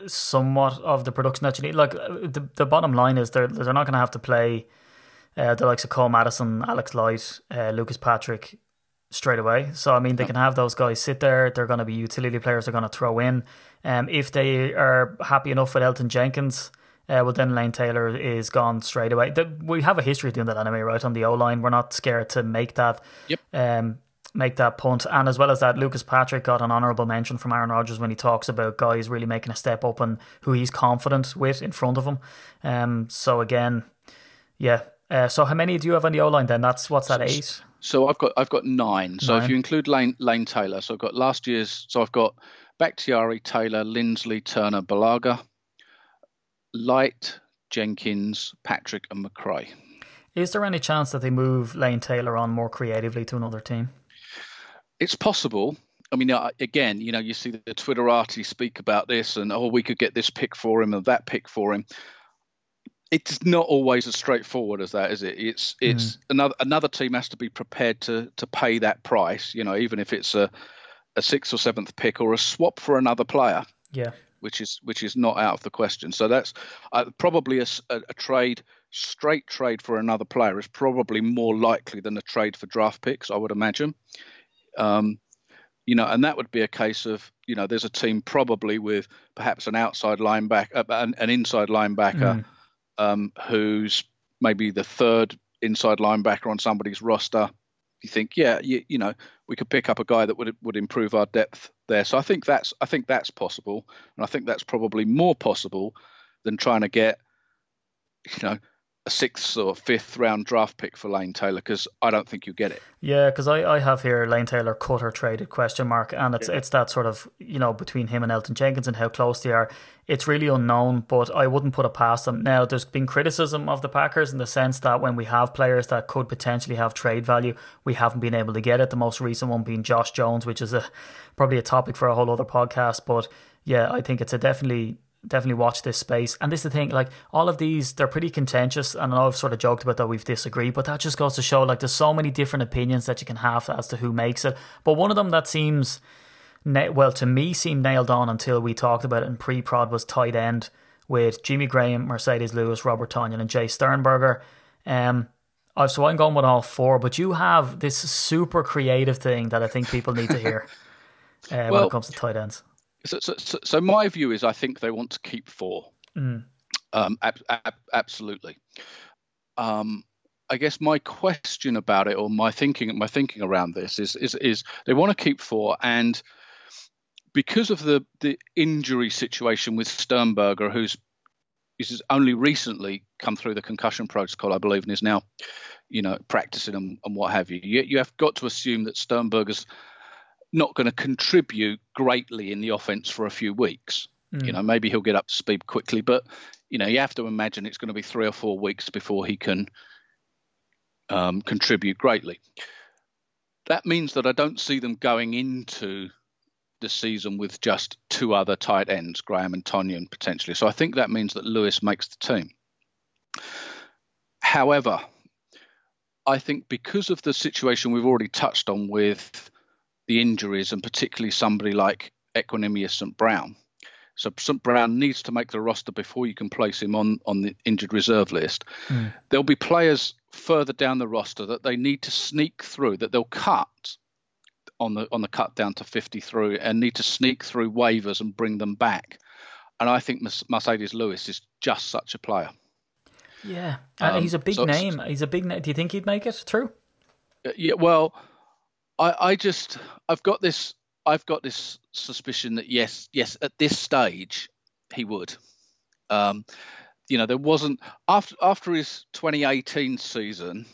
somewhat of the production that you need, like the the bottom line is they're they're not going to have to play uh, the likes of Cole Madison, Alex Light, uh, Lucas Patrick straight away. So I mean, they can have those guys sit there. They're going to be utility players. They're going to throw in. Um, if they are happy enough with Elgton Jenkins, uh, well then Lane Taylor is gone straight away. The, we have a history of doing that anyway, right? On the O line, we're not scared to make that. Yep. Um, make that punt. And as well as that, Lucas Patrick got an honourable mention from Aaron Rodgers when he talks about guys really making a step up and who he's confident with in front of him. Um, so again, yeah. Uh, so how many do you have on the O line then? That's what's that eight? So I've got I've got nine. So Nine. if you include Lane Lane Taylor, so I've got last year's. So I've got Bakhtiari, Taylor, Linsley, Turner, Bulaga, Light, Jenkins, Patrick, and McCray. Is there any chance that they move Lane Taylor on more creatively to another team? It's possible. I mean, uh, again, you know, you see the Twitterati speak about this, and oh, we could get this pick for him and that pick for him. It's not always as straightforward as that, is it? It's it's another another team has to be prepared to to pay that price. You know, even if it's a a sixth or seventh pick or a swap for another player. Yeah. Which is which is not out of the question. So that's uh, probably a trade, straight trade for another player is probably more likely than a trade for draft picks. I would imagine. Um, you know, and that would be a case of you know, there's a team probably with perhaps an outside linebacker, uh, an, an inside linebacker, um, who's maybe the third inside linebacker on somebody's roster. You think, yeah, you, you know, we could pick up a guy that would would improve our depth there. So I think that's I think that's possible, and I think that's probably more possible than trying to get, you know, a sixth or fifth round draft pick for Lane Taylor because I don't think you get it. Yeah, because I, I have here Lane Taylor cut or traded question mark, and it's it's that sort of you know between him and Elgton Jenkins and how close they are. It's really unknown, but I wouldn't put it past them. Now, there's been criticism of the Packers in the sense that when we have players that could potentially have trade value, we haven't been able to get it. The most recent one being Josh Jones, which is a probably a topic for a whole other podcast. But yeah, I think it's a definitely definitely watch this space. And this is the thing, like all of these, they're pretty contentious. And I know I've sort of joked about that we've disagreed, but that just goes to show like there's so many different opinions that you can have as to who makes it. But one of them that seems, na- well, to me, seemed nailed on until we talked about it in pre prod was tight end with Jimmy Graham, Marcedes Lewis, Robert Tonyan, and Jace Sternberger. Um, so I'm going with all four, but you have this super creative thing that I think people need to hear uh, when it comes to tight ends. So, so, so, so my view is, I think they want to keep four. Mm. Um, ab- ab- absolutely. Um, I guess my question about it, or my thinking, my thinking around this is, is, is they want to keep four, and because of the the injury situation with Sternberger, who's who's only recently come through the concussion protocol, I believe, and is now, you know, practicing and, and what have you. you. You have got to assume that Sternberger's not going to contribute greatly in the offense for a few weeks. Mm. You know, maybe he'll get up to speed quickly, but you know, you have to imagine it's going to be three or four weeks before he can um, contribute greatly. That means that I don't see them going into the season with just two other tight ends, Graham and Tonyan potentially. So I think that means that Lewis makes the team. However, I think because of the situation we've already touched on with the injuries and particularly somebody like Equanimeous St Brown, so St Brown needs to make the roster before you can place him on on the injured reserve list. Mm. There'll be players further down the roster that they need to sneak through that they'll cut on the on the cut down to 50 through and need to sneak through waivers and bring them back. And I think Marcedes Lewis is just such a player. Yeah, and um, he's a big so, name. He's a big name. Do you think he'd make it through? Uh, yeah, well, I, I just I've got this I've got this suspicion that yes, yes, at this stage he would. Um, you know, there wasn't after after his 2018 season,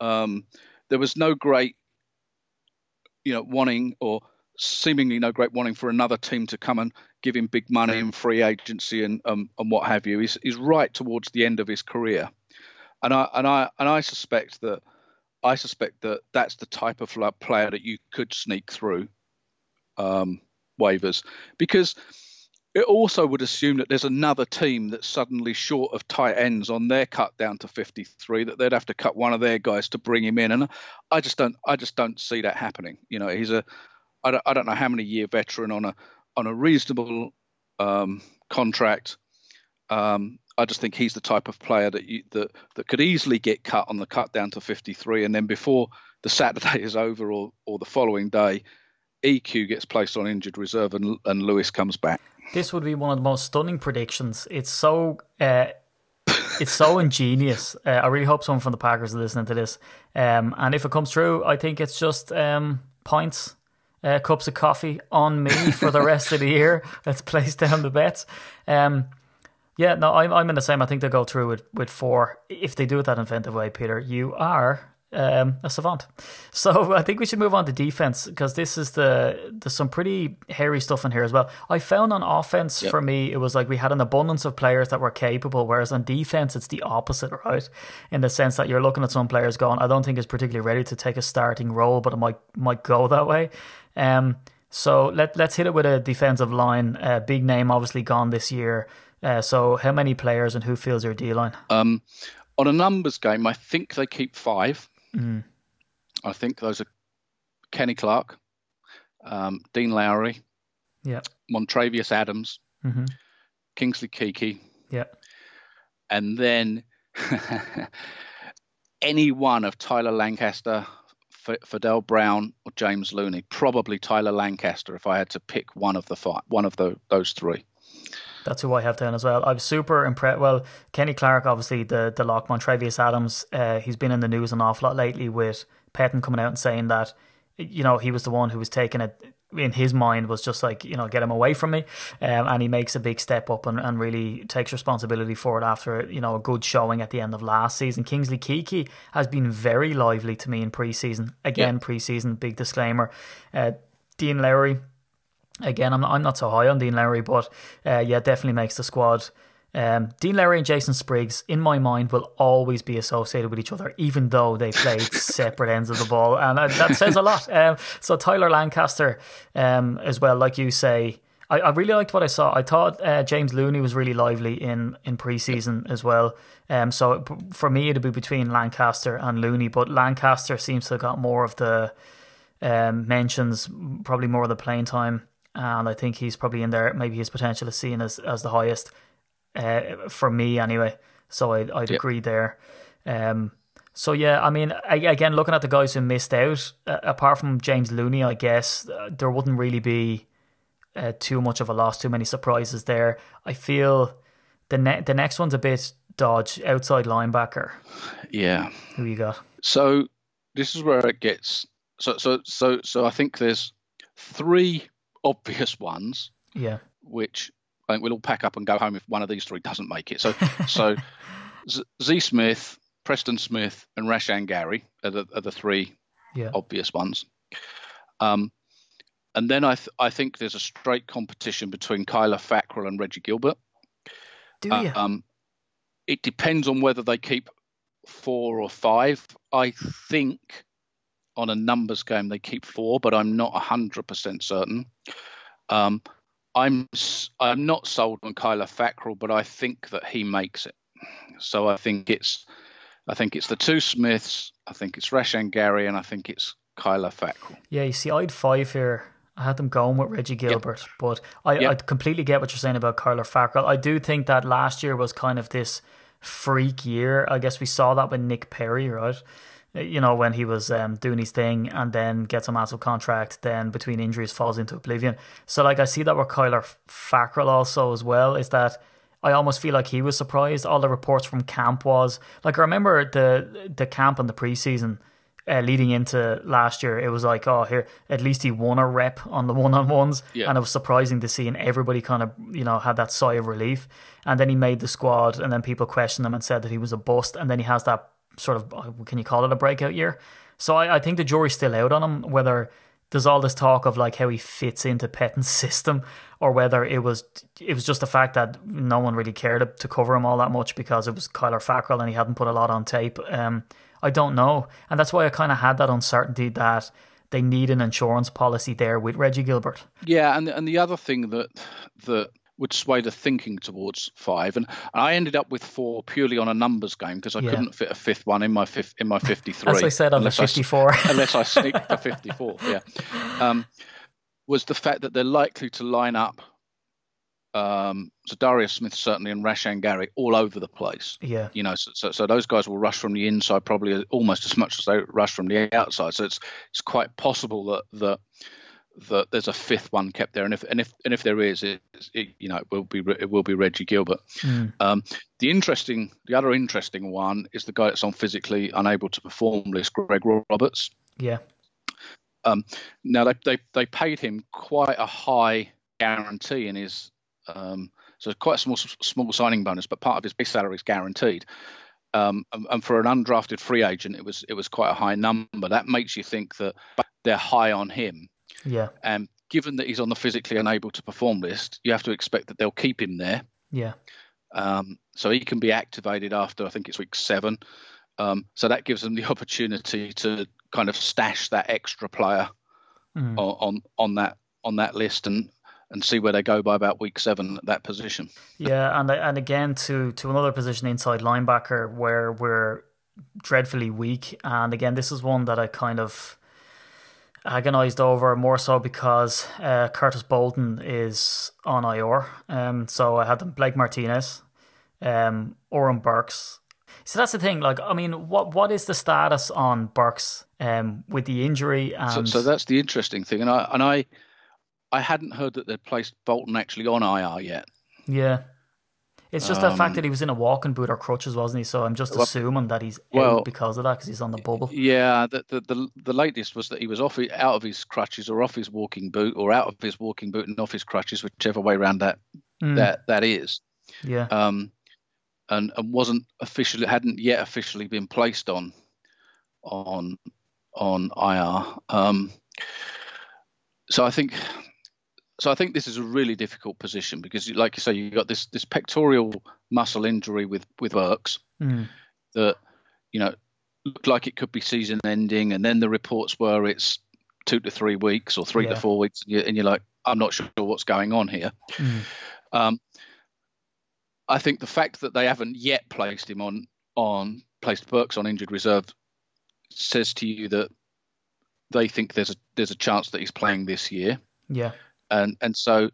um, there was no great, you know, wanting or seemingly no great wanting for another team to come and give him big money and free agency and um, and what have you. He's he's right towards the end of his career, and I and I and I suspect that I suspect that that's the type of player that you could sneak through um, waivers. Because it also would assume that there's another team that's suddenly short of tight ends on their cut down to 53 that they'd have to cut one of their guys to bring him in. And I just don't I just don't see that happening. You know he's a I don't, I don't know how many year veteran on a on a reasonable um, contract. Um, I just think he's the type of player that you, that that could easily get cut on the cut down to 53 and then before the Saturday is over or or the following day EQ gets placed on injured reserve and, and Lewis comes back. This would be one of the most stunning predictions. It's so uh, it's so ingenious. Uh, I really hope someone from the Packers is listening to this. Um, and if it comes true, I think it's just um, points, uh, cups of coffee on me for the rest of the year. Let's place down the bets. Um, yeah, no, I'm I'm in the same. I think they'll go through with, with four. If they do it that inventive way, Peter, you are um, a savant. So I think we should move on to defense because this is the there's some pretty hairy stuff in here as well. I found on offense yep. for me it was like we had an abundance of players that were capable, whereas on defense it's the opposite, right? In the sense that you're looking at some players going, I don't think is particularly ready to take a starting role, but it might might go that way. Um, so let let's hit it with a defensive line. Uh, big name, obviously gone this year. Uh, so how many players and who fills your D line? Um, on a numbers game, I think they keep five. Mm. I think those are Kenny Clark, um, Dean Lowry, yeah, Montravius Adams, mm-hmm. Kingsley Keke, yeah, and then any one of Tyler Lancaster, F- Fadol Brown, or James Looney. Probably Tyler Lancaster if I had to pick one of the five, one of the, those three. That's who I have down as well. I'm super impressed. Well, Kenny Clark, obviously the the lock, Montravius Adams. Uh, he's been in the news an awful lot lately with Pettine coming out and saying that you know he was the one who was taking it in his mind was just like you know get him away from me um, and he makes a big step up and, and really takes responsibility for it after you know a good showing at the end of last season Kingsley Keke has been very lively to me in preseason again yep. preseason big disclaimer uh, Dean Lowry Again, I'm not, I'm not so high on Dean Lowry, but uh, yeah, definitely makes the squad. Um, Dean Lowry and Jason Spriggs, in my mind, will always be associated with each other, even though they played separate ends of the ball, and uh, that says a lot. Um, so Tyler Lancaster, um, as well, like you say, I, I, really liked what I saw. I thought uh, James Looney was really lively in in preseason as well. Um, so for me, it'd be between Lancaster and Looney, but Lancaster seems to have got more of the um, mentions, probably more of the playing time and I think he's probably in there. Maybe his potential is seen as as the highest uh, for me anyway. So I, I'd, yep. agree there. Um, so yeah, I mean, I, again, looking at the guys who missed out, uh, apart from James Looney, I guess uh, there wouldn't really be uh, too much of a loss, too many surprises there. I feel the ne- the next one's a bit dodge outside linebacker. Yeah. Who you got? So this is where it gets. So so so so I think there's three obvious ones, Yeah, which I think we'll all pack up and go home if one of these three doesn't make it. So so Z, Z Smith, Preston Smith, and Rashan Gary are the, are the three yeah, obvious ones. Um, and then I th- I think there's a straight competition between Kyler Fackrell and Reggie Gilbert. do you? Um, it depends on whether they keep four or five. I think on a numbers game they keep four, but I'm not hundred percent certain. Um, I'm I'm not sold on Kyler Fackrell, but I think that he makes it. So I think it's I think it's the two Smiths. I think it's Rashan Gary, and I think it's Kyler Fackrell. yeah, you see, I had five here. I had them going with Reggie Gilbert, but I, Yep. I completely get what you're saying about Kyler Fackrell. I do think that last year was kind of this freak year. I guess we saw that with Nick Perry, right? Uh, You know, when he was um, doing his thing and then gets a massive contract, then between injuries falls into oblivion. So, like, I see that with Kyler Fackrell also as well, is that I almost feel like he was surprised. All the reports from camp was like I remember the the camp and the preseason uh, leading into last year. It was like, oh, here at least he won a rep on the one on ones, Yeah. and it was surprising to see, and everybody kind of you know had that sigh of relief. And then he made the squad, and then people questioned him and said that he was a bust, and then he has that sort of uh, can you call it a breakout year? So I, I think the jury's still out on him whether there's all this talk of like how he fits into Pettine's system, or whether it was it was just the fact that no one really cared to, to cover him all that much because it was Kyler Fackrell and he hadn't put a lot on tape. Um, I don't know, and that's why I kind of had that uncertainty that they need an insurance policy there with Reggie Gilbert. Yeah, and and the other thing that that would sway the thinking towards five, and I ended up with four purely on a numbers game because I Yeah. couldn't fit a fifth one in my fifth in my fifty-three. As I said on the unless 54. unless I sneaked the fifty-four. Yeah, um, was the fact that they're likely to line up. Um, so Darius Smith certainly and Rashan Gary all over the place. yeah, You know, so, so, so those guys will rush from the inside probably almost as much as they rush from the outside. So it's it's quite possible that that that there's a fifth one kept there, and if and if and if there is, it, it you know it will be it will be Reggie Gilbert. Mm. Um, the interesting, the other interesting one is the guy that's on physically unable to perform list, Greg Roberts. yeah, Now they they they paid him quite a high guarantee in his um, so quite a small small signing bonus, but part of his base salary is guaranteed. Um, and, and for an undrafted free agent, it was it was quite a high number. That makes you think that they're high on him. Yeah, And given that he's on the physically unable to perform list, you have to expect that they'll keep him there. yeah, Um, so he can be activated after I think it's week seven. Um, so that gives them the opportunity to kind of stash that extra player Mm. on, on on that on that list and and see where they go by about week seven at that position. yeah. And and again to to another position inside linebacker where we're dreadfully weak. And again, this is one that I kind of agonized over more so because uh, Curtis Bolton is on IR. Um, so I had them Blake Martinez, um, Oren Burks. So that's the thing. Like, I mean, what what is the status on Burks um, with the injury? And So, so that's the interesting thing, and I and I I hadn't heard that they'd placed Bolton actually on IR yet. yeah, it's just the fact Um, that he was in a walking boot or crutches, wasn't he? So I'm just Well- assuming that he's well- out because of that because he's on the bubble. Yeah, the, the the the latest was that he was off out of his crutches or off his walking boot or out of his walking boot and off his crutches, whichever way around that Mm, that that is. yeah, Um, and and wasn't officially hadn't yet officially been placed on on on IR. Um, so I think so I think this is a really difficult position because, like you say, you have got this this pectoral muscle injury with with Burks Mm, that you know looked like it could be season ending, and then the reports were it's two to three weeks or three Yeah. to four weeks, and you're, and you're like, I'm not sure what's going on here. mm, Um, I think the fact that they haven't yet placed him on on placed Burks on injured reserve says to you that they think there's a there's a chance that he's playing this year, yeah, and and so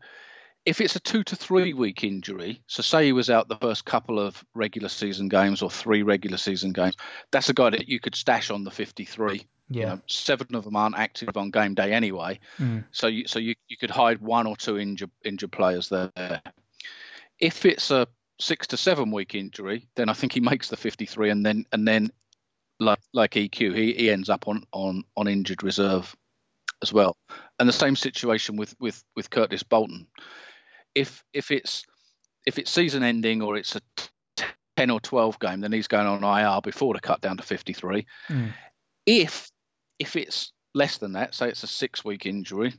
if it's a two to three week injury, so say he was out the first couple of regular season games or three regular season games, that's a guy that you could stash on the 53 Yeah. You know, seven of them aren't active on game day anyway. Mm. So you so you, you could hide one or two injured injured players there. If it's a six to seven week injury, then I think he makes the 53, and then and then like like EQ, he, he ends up on on on injured reserve as well. And the same situation with with with Curtis Bolton. If if it's if it's season ending or it's a 10 or 12 game, then he's going on IR before the cut down to 53. Mm. If if it's less than that, say it's a six week injury,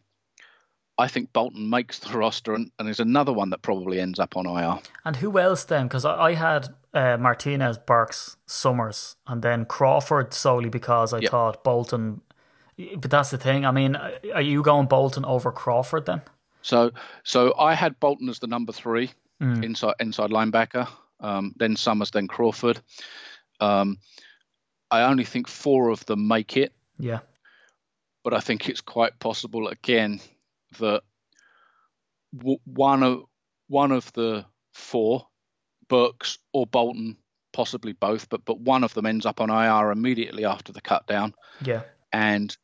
I think Bolton makes the roster and, and is another one that probably ends up on IR. And who else then? Because I, I had uh, Martinez, Burks, Summers, and then Crawford solely because I Yep. thought Bolton. But that's the thing. I mean, are you going Bolton over Crawford then? So so I had Bolton as the number three inside inside linebacker, um, then Summers, then Crawford. Um, I only think four of them make it, Yeah. but I think it's quite possible again that w- one of one of the four, Burks or Bolton, possibly both, but but one of them ends up on IR immediately after the cut down, Yeah. and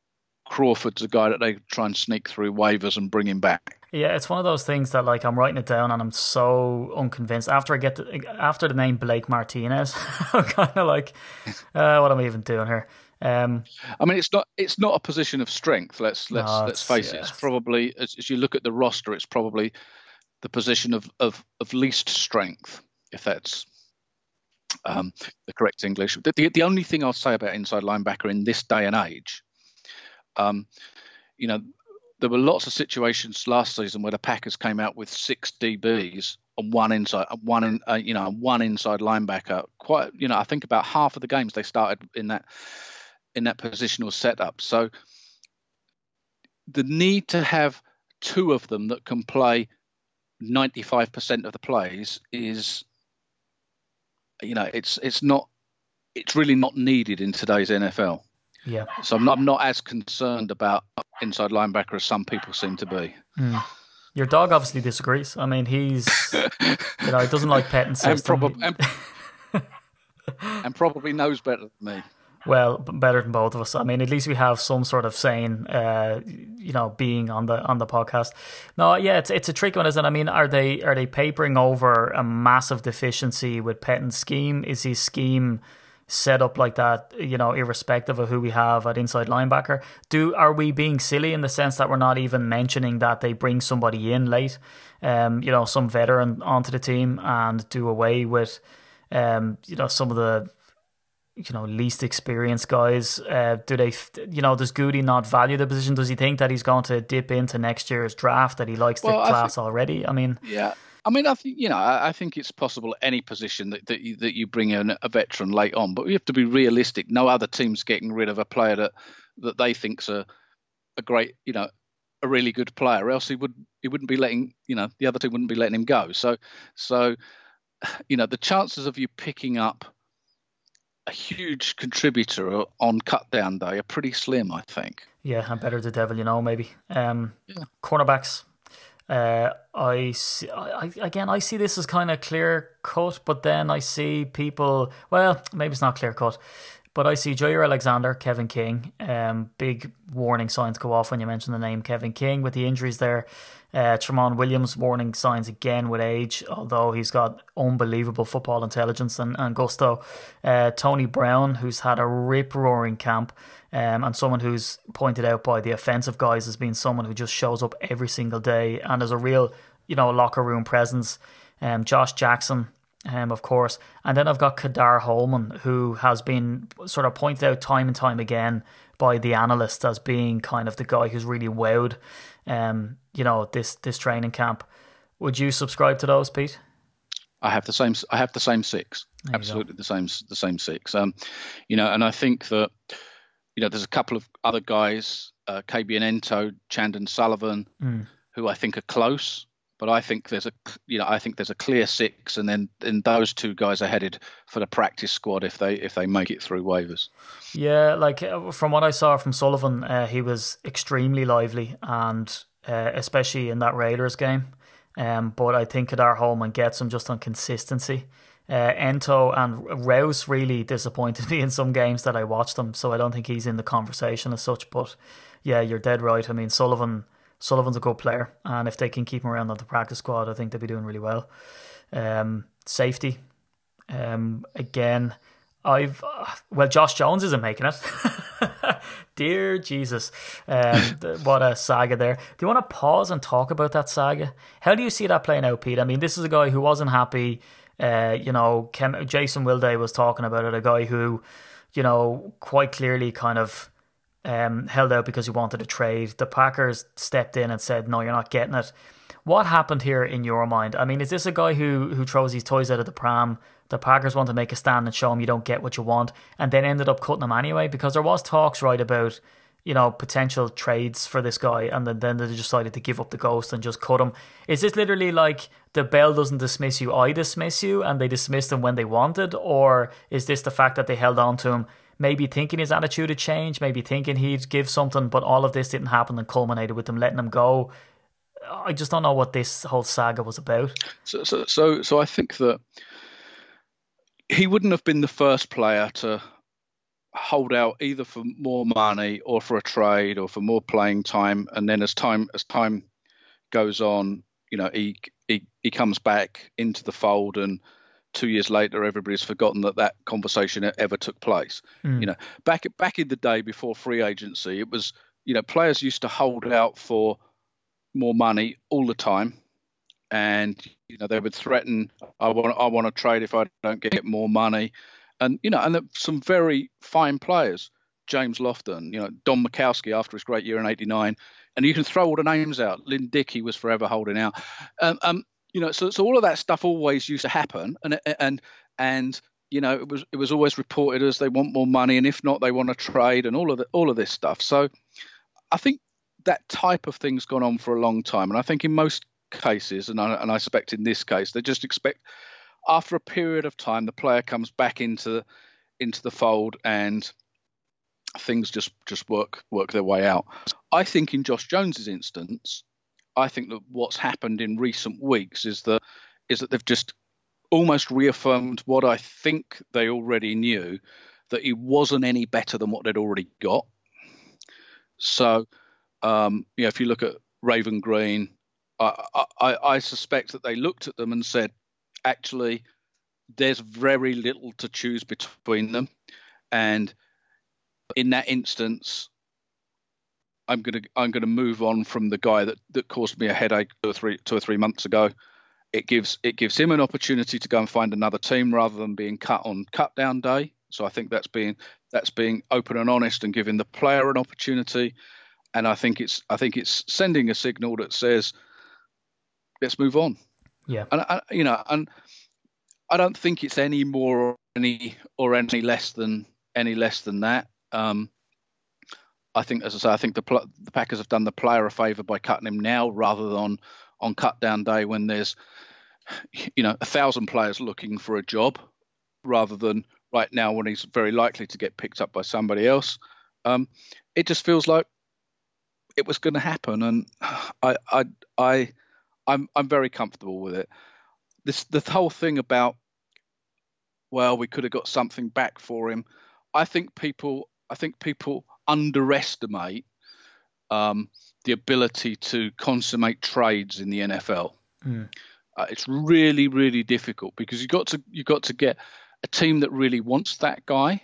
Crawford's a guy that they try and sneak through waivers and bring him back. Yeah, it's one of those things that like I'm writing it down and I'm so unconvinced. After I get the, after the name Blake Martinez, I'm kind of like, uh, what am I even doing here? Um, I mean, it's not it's not a position of strength. Let's let's No, let's face it. It's probably as, as you look at the roster, it's probably the position of of, of least strength, if that's um, the correct English. The, the the only thing I'll say about inside linebacker in this day and age, um, you know, there were lots of situations last season where the Packers came out with six DBs and one inside, one in, uh, you know, one inside linebacker. Quite, you know, I think about half of the games they started in that in that positional setup. So the need to have two of them that can play 95% of the plays is, you know, it's it's not, it's really not needed in today's NFL. Yeah. So I'm not, I'm not as concerned about inside linebacker as some people seem to be. Your dog obviously disagrees. I mean, he's you know he doesn't like petting And, system. probably and, and probably knows better than me. Well, better than both of us. I mean, at least we have some sort of saying, uh, you know, being on the on the podcast. No, yeah, it's it's a tricky one, isn't it? I mean, are they are they papering over a massive deficiency with Pettine's scheme? Is his scheme set up like that? You know, irrespective of who we have at inside linebacker, do are we being silly in the sense that we're not even mentioning that they bring somebody in late, um, you know, some veteran onto the team and do away with, um, you know, some of the you know least experienced guys? Uh, do they you know does Gutey not value the position? Does he think that he's going to dip into next year's draft that he likes Well, the I class already? I mean Yeah, I mean, I think you know, I, think it's possible at any position that that you, that you bring in a veteran late on, but we have to be realistic. No other team's getting rid of a player that that they think's a a great, you know, a really good player. Else he would he wouldn't be letting you know the other team wouldn't be letting him go. So so you know the chances of you picking up a huge contributor on cut down day are pretty slim, I think. yeah I'm better the devil you know maybe um Yeah. cornerbacks uh I see I, again I see this as kind of clear cut but then I see people well maybe it's not clear cut but I see Jaire Alexander, Kevin King. Um, big warning signs go off when you mention the name Kevin King with the injuries there. Uh, Tramon Williams warning signs again with age, although he's got unbelievable football intelligence and, and gusto. Uh, Tony Brown, who's had a rip roaring camp, um, and someone who's pointed out by the offensive guys as being someone who just shows up every single day and is a real, you know, locker room presence. Um, Josh Jackson, um, of course. And then I've got Ka'dar Hollman, who has been sort of pointed out time and time again by the analysts as being kind of the guy who's really wowed, um, you know, this this training camp. Would you subscribe to those, Pete? I have the same. I have the same six. go. Absolutely the same. The same six. Um, you know, and I think that you know there's a couple of other guys, uh, Kabion Ento, Chandon Sullivan, Mm. who I think are close. But I think there's a you know I think there's a clear six, and then then those two guys are headed for the practice squad if they if they make it through waivers. Yeah, like uh, from what I saw from Sullivan, uh, he was extremely lively, and uh, especially in that Raiders game. Um, but I think at our home and gets him just on consistency. Uh, Ento and Rouse really disappointed me in some games that I watched them, so I don't think he's in the conversation as such. But yeah, you're dead right. I mean, Sullivan Sullivan's a good player, and if they can keep him around on the practice squad, I think they'll be doing really well. Um, safety, um, again, I've uh, well, Josh Jones isn't making it. Dear Jesus, um, what a saga there. Do you want to pause and talk about that saga? How do you see that playing out, Pete? I mean, this is a guy who wasn't happy. Uh, you know, Ken, Jason Wilde was talking about it. A guy who, you know, quite clearly kind of um, held out because he wanted a trade. The Packers stepped in and said, "No, you're not getting it." What happened here in your mind? I mean, is this a guy who who throws his toys out of the pram? The Packers want to make a stand and show him you don't get what you want, and then ended up cutting him anyway because there was talks right about you know potential trades for this guy, and then then they decided to give up the ghost and just cut him. Is this literally like the bell doesn't dismiss you, I dismiss you, and they dismissed him when they wanted, or is this the fact that they held on to him? Maybe thinking his attitude had changed, maybe thinking he'd give something, but all of this didn't happen and culminated with them letting him go. I just don't know what this whole saga was about. So, so, so, so I think that he wouldn't have been the first player to hold out either for more money or for a trade or for more playing time, and then as time as time goes on, you know, he he, he comes back into the fold and two years later, everybody's forgotten that that conversation ever took place. Mm. You know, back back in the day before free agency, it was you know players used to hold out for more money all the time, and you know they would threaten, "I want I want to trade if I don't get more money," and you know, and some very fine players, James Lofton, you know, Don Majkowski after his great year in '89, and you can throw all the names out. Lynn Dickey was forever holding out. Um, um, you know, so so all of that stuff always used to happen, and and and you know, it was it was always reported as they want more money, and if not, they want to trade, and all of the, all of this stuff. So, I think that type of thing's gone on for a long time, and I think in most cases, and I, and I suspect in this case, they just expect after a period of time, the player comes back into into the fold, and things just just work work their way out. I think in Josh Jones's instance, I think that what's happened in recent weeks is that is that they've just almost reaffirmed what I think they already knew that he wasn't any better than what they'd already got. So, um, you know, if you look at Raven Greene, I, I, I suspect that they looked at them and said, actually, there's very little to choose between them, and in that instance, I'm gonna I'm gonna move on from the guy that, that caused me a headache two or three two or three months ago. It gives it gives him an opportunity to go and find another team rather than being cut on cut down day. So I think that's being that's being open and honest and giving the player an opportunity. And I think it's I think it's sending a signal that says, let's move on. Yeah. And I, you know, and I don't think it's any more or any or any less than any less than that. Um, I think, as I say, I think the the Packers have done the player a favour by cutting him now rather than on, cut down day when there's, you know, a thousand players looking for a job, rather than right now when he's very likely to get picked up by somebody else. Um, it just feels like it was going to happen, and I, I, I, I'm, I'm very comfortable with it. This, the whole thing about, well, we could have got something back for him. I think people, I think people underestimate um, the ability to consummate trades in the NFL. Mm. Uh, it's really, really difficult because you've got to you've got to get a team that really wants that guy.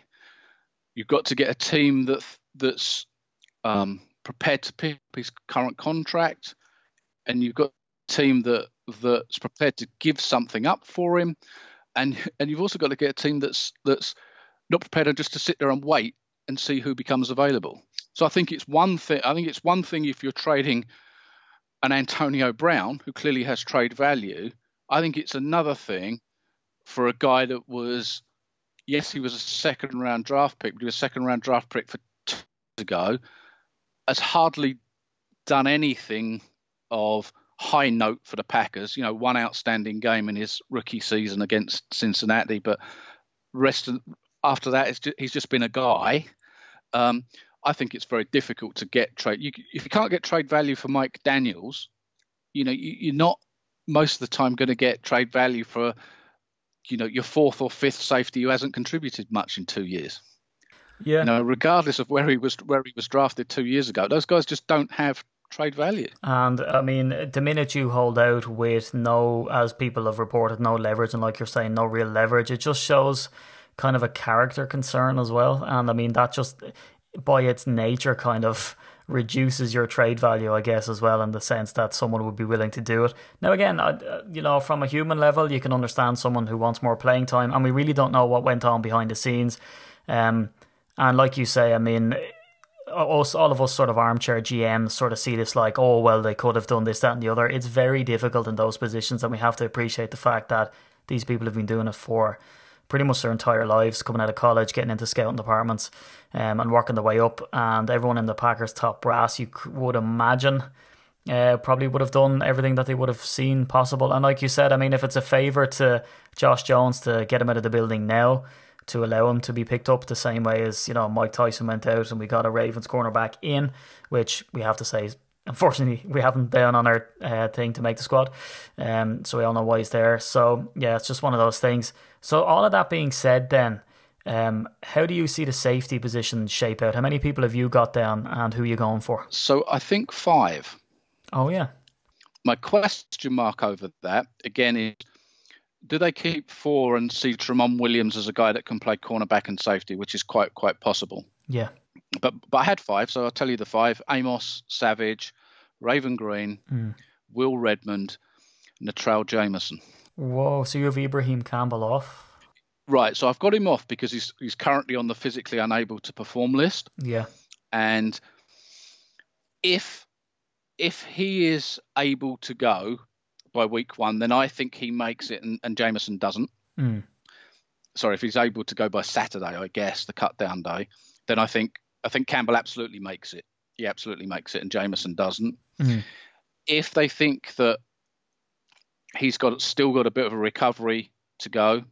You've got to get a team that that's um, prepared to pick his current contract, and you've got a team that that's prepared to give something up for him, and and you've also got to get a team that's that's not prepared just to sit there and wait and see who becomes available. So I think it's one thing. I think it's one thing if you're trading an Antonio Brown who clearly has trade value. I think it's another thing for a guy that was, yes, he was a second round draft pick, but he was a second round draft pick for two years ago, has hardly done anything of high note for the Packers. You know, one outstanding game in his rookie season against Cincinnati, but rest of, after that, just, he's just been a guy um, I think it's very difficult to get trade. You, if you can't get trade value for Mike Daniels, you know you, are not most of the time going to get trade value for you know, your fourth or fifth safety who hasn't contributed much in two years. Yeah. You know, regardless of where he was where he was drafted two years ago, those guys just don't have trade value. And I mean, the minute you hold out with no, as people have reported, no leverage, and like you're saying, no real leverage, it just shows kind of a character concern as well. And I mean, that just by its nature kind of reduces your trade value, I guess, as well, in the sense that someone would be willing to do it. Now, again, I, you know, from a human level, you can understand someone who wants more playing time, and we really don't know what went on behind the scenes. Um, and like you say, I mean, us, all of us sort of armchair GMs sort of see this like, oh, well, they could have done this, that, and the other. It's very difficult in those positions, and we have to appreciate the fact that these people have been doing it for pretty much their entire lives, coming out of college, getting into scouting departments, um, and working their way up. And everyone in the Packers' top brass, you would imagine, uh, probably would have done everything that they would have seen possible. And like you said, I mean, if it's a favour to Josh Jones to get him out of the building now, to allow him to be picked up the same way as you know Mike Tyson went out and we got a Ravens cornerback in, which we have to say unfortunately we haven't down on our uh, thing to make the squad, um, so we all know why he's there. So yeah, it's just one of those things. So all of that being said, then. Um, how do you see the safety position shape out? How many people have you got down, and who are you going for? So I think five. Oh yeah. My question mark over that again is do they keep four and see Tramon Williams as a guy that can play cornerback and safety, which is quite quite possible. Yeah. But but I had five, so I'll tell you the five: Amos Savage, Raven Greene, mm. Will Redmond, Natrell Jamerson. Whoa! So you have Ibraheim Campbell off. Right, so I've got him off because he's he's currently on the physically unable to perform list. Yeah. And if if he is able to go by week one, then I think he makes it and, and Jamerson doesn't. Mm. Sorry, if he's able to go by Saturday, I guess, the cut down day, then I think I think Campbell absolutely makes it. He absolutely makes it and Jamerson doesn't. Mm. If they think that he's got still got a bit of a recovery to go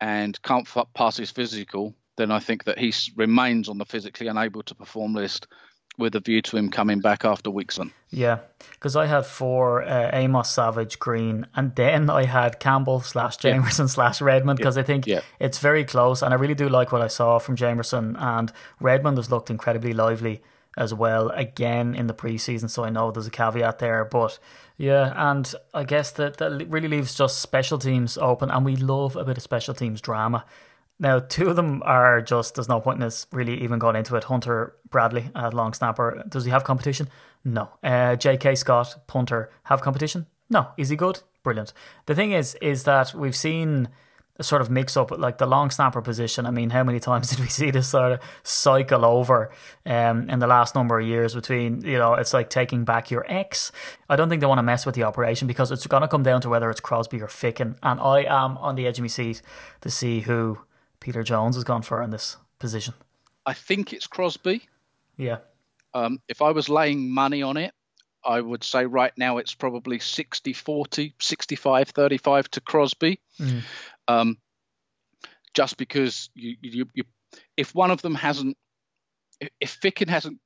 and can't f- pass his physical, then I think that he remains on the physically unable to perform list with a view to him coming back after weeks one. Yeah, because I had four uh, Amos Savage Green, and then I had Campbell slash Jamerson yeah. slash Redmond because yeah. I think yeah. it's very close, and I really do like what I saw from Jamerson and Redmond has looked incredibly lively as well again in the preseason. So I know there's a caveat there, but yeah, and I guess that that really leaves just special teams open, and we love a bit of special teams drama. Now, two of them are just, there's no point in us really even going into it. Hunter Bradley, uh, long snapper, does he have competition? No. Uh, J.K. Scott, punter, have competition? No. Is he good? Brilliant. The thing is, is that we've seen a sort of mix up, like the long snapper position. I mean, how many times did we see this sort of cycle over um, in the last number of years between, you know, it's like taking back your ex. I don't think they want to mess with the operation because it's going to come down to whether it's Crosby or Ficken. And I am on the edge of my seat to see who Peter Jones has gone for in this position? I think it's Crosby. Yeah. Um, if I was laying money on it, I would say right now it's probably 60 40, 65 35 to Crosby. Mm. Um, just because you, you, you, if one of them hasn't, if Ficken hasn't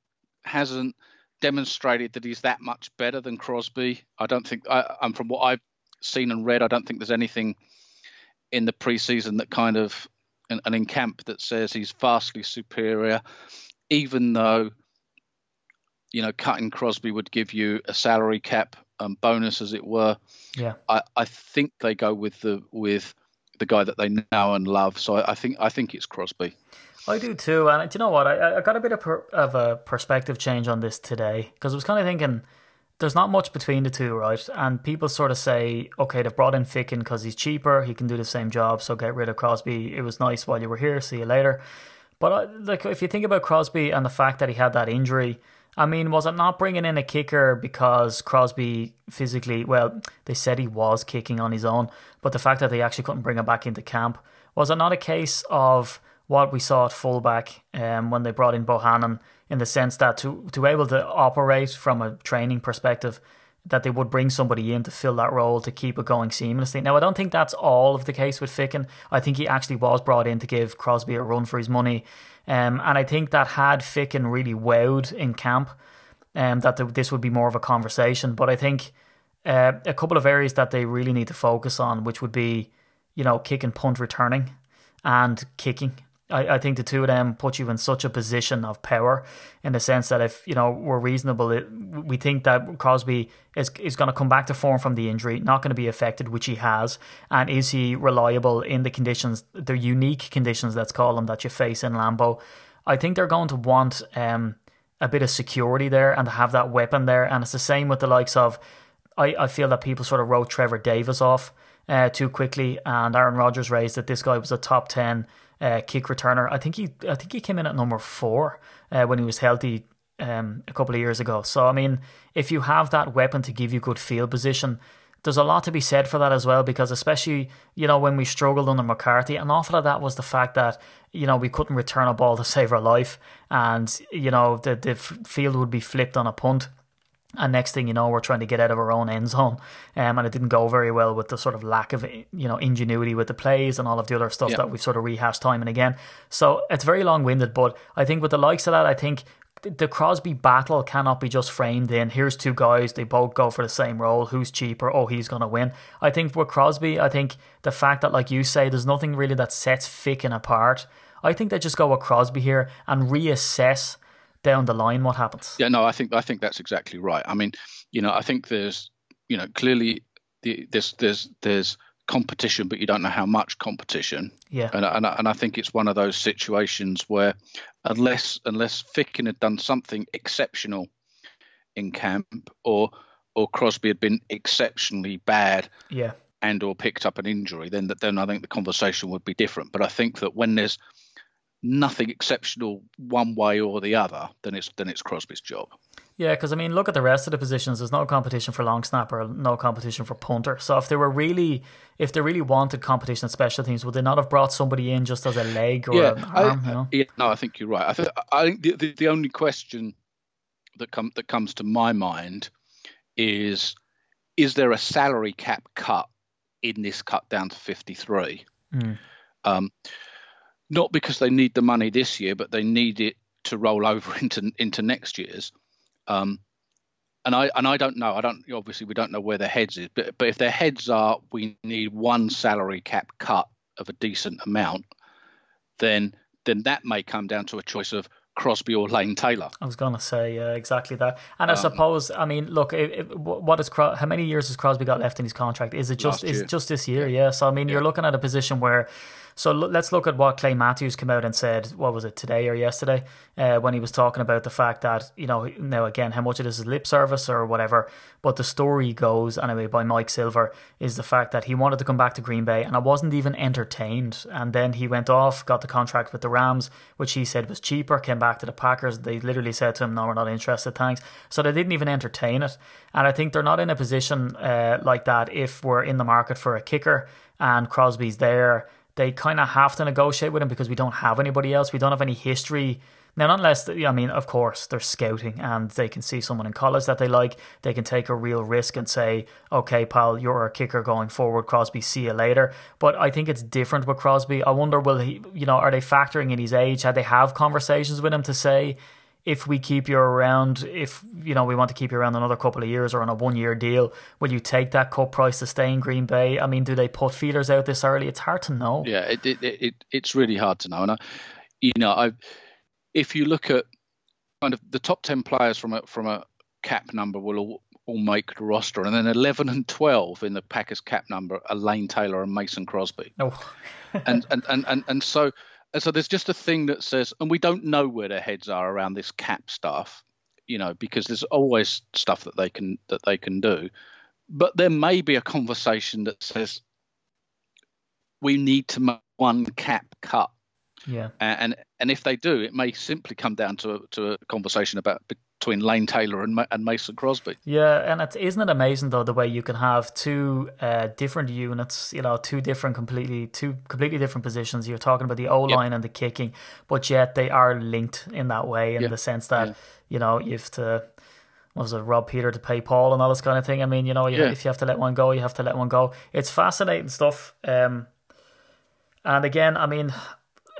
hasn't demonstrated that he's that much better than Crosby, I don't think. I, am from what I've seen and read, I don't think there's anything in the preseason that kind of and, and in camp that says he's vastly superior, even though you know cutting Crosby would give you a salary cap um, bonus, as it were. Yeah, I, I think they go with the with the guy that they know and love. So I, I think I think it's Crosby. I do too, and do you know what? I, I got a bit of, per, of a perspective change on this today because I was kind of thinking there's not much between the two, right? And people sort of say, okay, they've brought in Ficken because he's cheaper, he can do the same job, so get rid of Crosby. It was nice while you were here. See you later. But uh, like, if you think about Crosby and the fact that he had that injury, I mean, was it not bringing in a kicker because Crosby physically? Well, they said he was kicking on his own, but the fact that they actually couldn't bring him back into camp was it not a case of what we saw at fullback um, when they brought in Bohannon? in the sense that to to be able to operate from a training perspective that they would bring somebody in to fill that role to keep it going seamlessly. Now, I don't think that's all of the case with Ficken. I think he actually was brought in to give Crosby a run for his money. Um, and I think that had Ficken really wowed in camp, um, that the, this would be more of a conversation. But I think uh, a couple of areas that they really need to focus on, which would be you know, kick and punt returning and kicking. I, I think the two of them put you in such a position of power in the sense that if, you know, we're reasonable, it, we think that Crosby is, is going to come back to form from the injury, not going to be affected, which he has. And is he reliable in the conditions, the unique conditions, let's call them, that you face in Lambeau? I think they're going to want um, a bit of security there and to have that weapon there. And it's the same with the likes of, I, I feel that people sort of wrote Trevor Davis off uh, too quickly, and Aaron Rodgers raised that this guy was a top 10 uh, kick returner. I think he I think he came in at number four uh, when he was healthy um, a couple of years ago. So I mean, if you have that weapon to give you good field position, there's a lot to be said for that as well. Because especially you know when we struggled under McCarthy, an awful of that was the fact that you know we couldn't return a ball to save our life, and you know the the field would be flipped on a punt. And next thing you know, we're trying to get out of our own end zone, um, and it didn't go very well with the sort of lack of you know ingenuity with the plays and all of the other stuff Yeah. that we've sort of rehashed time and again. So it's very long winded, but I think with the likes of that, I think the Crosby battle cannot be just framed in here's two guys, they both go for the same role, who's cheaper, oh, he's going to win. I think with Crosby, I think the fact that, like you say, there's nothing really that sets Ficken apart. I think they just go with Crosby here and reassess down the line what happens. Yeah, no, I think I think that's exactly right. I mean, you know, I think there's, you know, clearly the, there's there's there's competition, but you don't know how much competition. Yeah. And I- and and I think it's one of those situations where unless unless Ficken had done something exceptional in camp, or or Crosby had been exceptionally bad Yeah. and or picked up an injury, then then I think the conversation would be different. But I think that when there's nothing exceptional one way or the other, then it's then it's Crosby's job. Yeah, because I mean, look at the rest of the positions. There's no competition for long snapper, no competition for punter. So if they were really, if they really wanted competition at special teams, would they not have brought somebody in just as a leg or an arm? I, you know? yeah, no, I think you're right. I think I think the, the, the only question that come that comes to my mind is is there a salary cap cut in this cut down to 53? Mm. Um, not because they need the money this year, but they need it to roll over into into next year's. Um, and I and I don't know. I don't obviously we don't know where their heads is, but but if their heads are we need one salary cap cut of a decent amount, then then that may come down to a choice of Crosby or Lane Taylor. I was gonna say yeah, exactly that. And Um, I suppose, I mean, look, it, it, what is Cros- how many years has Crosby got left in his contract? Is it just is it just this year? Yeah. So I mean, you're looking at a position where. So lo- let's look at what Clay Matthews came out and said. What was it today or yesterday? Uh, when he was talking about the fact that you know now again how much of this is lip service or whatever. But the story goes anyway by Mike Silver is the fact that he wanted to come back to Green Bay and I wasn't even entertained. And then he went off, got the contract with the Rams, which he said was cheaper. Came back to the Packers. They literally said to him, "No, we're not interested, thanks." So they didn't even entertain it. And I think they're not in a position uh, like that if we're in the market for a kicker and Crosby's there. They kind of have to negotiate with him because we don't have anybody else. We don't have any history. Now, unless, I mean, of course, they're scouting and they can see someone in college that they like. They can take a real risk and say, okay, pal, you're our kicker going forward. Crosby, see you later. But I think it's different with Crosby. I wonder, will he, you know, are they factoring in his age? Had they have conversations with him to say, if we keep you around, if you know we want to keep you around another couple of years or on a one-year deal, will you take that cut price to stay in Green Bay? I mean, do they put feelers out this early? It's hard to know. Yeah, it, it, it, it it's really hard to know. And I, you know, I if you look at kind of the top ten players from a from a cap number will all, all make the roster, and then eleven and twelve in the Packers cap number are Lane Taylor and Mason Crosby. Oh, and, and, and, and, and so and so there's just a thing that says, and we don't know where their heads are around this cap stuff, you know, because there's always stuff that they can that they can do, but there may be a conversation that says we need to make one cap cut, yeah. and and, if they do, it may simply come down to a, to a conversation about between Lane Taylor and Ma- and Mason Crosby. Yeah, and it's isn't it amazing though the way you can have two uh, different units, you know, two different completely two completely different positions. You're talking about the O line and the kicking, but yet they are linked in that way in Yeah. the sense that Yeah. you know you have to. What was it Rob Peter to pay Paul and all this kind of thing? I mean, you know, you, Yeah. if you have to let one go, you have to let one go. It's fascinating stuff. Um, and again, I mean,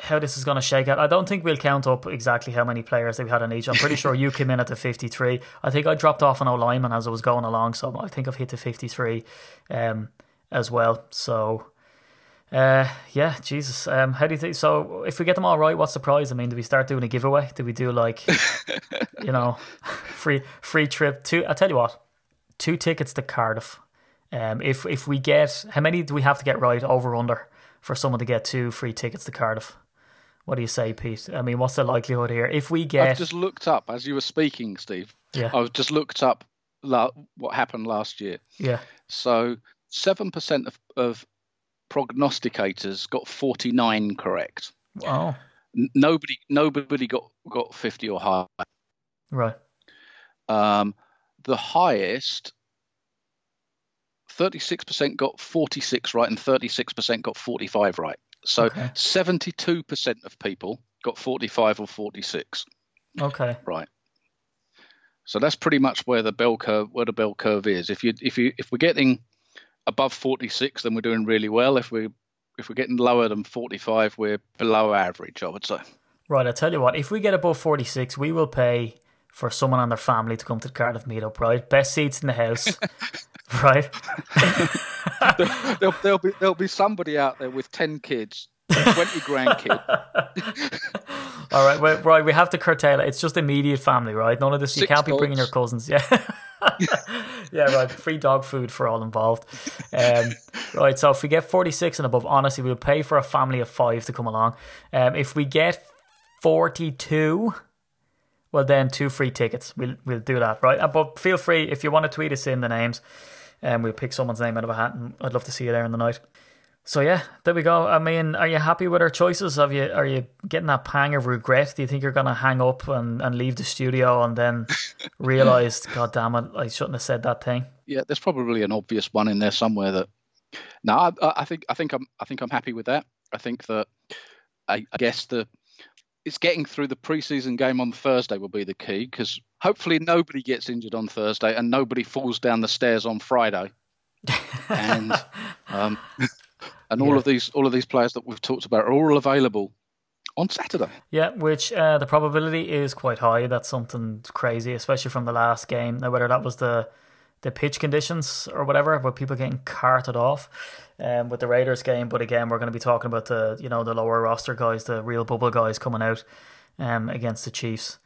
how this is going to shake out. I don't think we'll count up exactly how many players that we had on each. I'm pretty sure you came in at the 53. I think I dropped off an O lineman as I was going along, so I think I've hit the 53 um, as well. So Uh, yeah, Jesus. Um, how do you think? So, if we get them all right, what's the prize? I mean, do we start doing a giveaway? Do we do like, you know, free free trip? Two. I tell you what, two tickets to Cardiff. Um, if if we get how many do we have to get right over under for someone to get two free tickets to Cardiff? What do you say, Pete? I mean, what's the likelihood here? If we get, I've just looked up as you were speaking, Steve. yeah, I've just looked up la- what happened last year. yeah, So seven percent of, of prognosticators got forty nine correct. oh, N- nobody nobody got got fifty or higher. right, Um, the highest. 36% got 46 right and 36% got 45 right. So Okay. 72% of people got 45 or 46 okay, right. So that's pretty much where the bell curve where the bell curve is. If you if you if we're getting above 46 then we're doing really well. If we if we're getting lower than 45 we're below average, I would say. right. I tell you what, if we get above forty six, we will pay for someone and their family to come to the Cardiff meetup. Right, best seats in the house. right. there'll, there'll be there'll be somebody out there with 10 kids, 20 grandkids. All right, well, right. We have to curtail it. It's just immediate family, right? None of this. you can't be bringing your cousins. Yeah, yeah, right. Free dog food for all involved. Um, right. So if we get forty six and above, honestly, we'll pay for a family of five to come along. Um, if we get forty two. Well, then two free tickets. We'll we'll do that, right? Uh, But feel free if you want to tweet us in the names, and we'll pick someone's name out of a hat, and I'd love to see you there in the night. So yeah, there we go. I mean, are you happy with our choices? Have you are you getting that pang of regret? Do you think you're gonna hang up and, and leave the studio and then realize, God damn it, I shouldn't have said that thing? yeah, there's probably an obvious one in there somewhere that. No, I, I I think I think I'm I think I'm happy with that. I think that I, I guess the it's getting through the preseason game on Thursday will be the key because hopefully nobody gets injured on Thursday and nobody falls down the stairs on Friday. and um, and all Yeah. of these all of these players that we've talked about are all available on Saturday. Yeah, which uh, the probability is quite high. That's something crazy, especially from the last game. Now, whether that was the the pitch conditions or whatever, where people getting carted off um, with the Raiders game. But again, we're going to be talking about the you know the lower roster guys, the real bubble guys coming out um, against the Chiefs.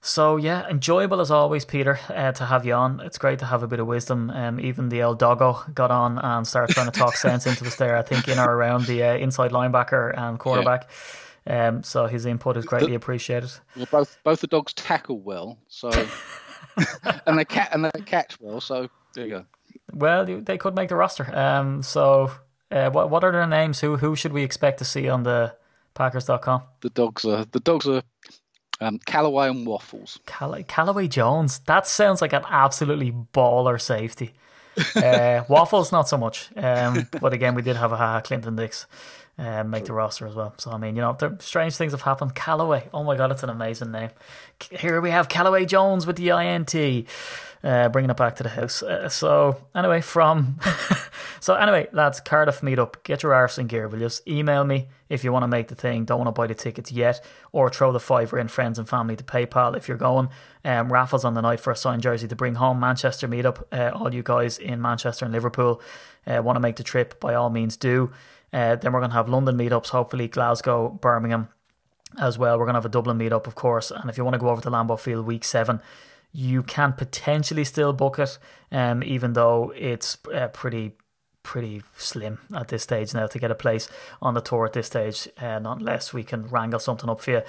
So yeah, enjoyable as always, Peter, uh, to have you on. It's great to have a bit of wisdom. Um, even the old doggo got on and started trying to talk sense into us there. I think in or around the uh, inside linebacker and quarterback. Um, so his input is greatly appreciated. Well, both both the dogs tackle well, so and they cat and they catch well. So there you go. Well, they could make the roster. Um, so uh, what what are their names? Who who should we expect to see on the Packers.com? The dogs are the dogs are um, Callaway and Waffles. Call- Callaway Jones. That sounds like an absolutely baller safety. Uh, Waffles, not so much. Um, but again, we did have a Clinton Dix um, make the roster as well. So I mean, you know, strange things have happened. Callaway. Oh my god, it's an amazing name. Here we have Callaway Jones with the INT. Uh, bringing it back to the house. Uh, so anyway, from so anyway, lads, Cardiff meetup. Get your arse in gear. Will you just email me if you want to make the thing? Don't want to buy the tickets yet, or throw the fiver in friends and family to PayPal if you're going. Um, raffles on the night for a signed jersey to bring home. Manchester meetup. Uh, all you guys in Manchester and Liverpool uh, want to make the trip? By all means, do. Uh, then we're going to have London meetups. Hopefully, Glasgow, Birmingham as well. We're going to have a Dublin meetup, of course. And if you want to go over to Lambeau Field week seven, you can potentially still book it, um, even though it's uh, pretty pretty slim at this stage now to get a place on the tour at this stage, uh, not unless we can wrangle something up for you.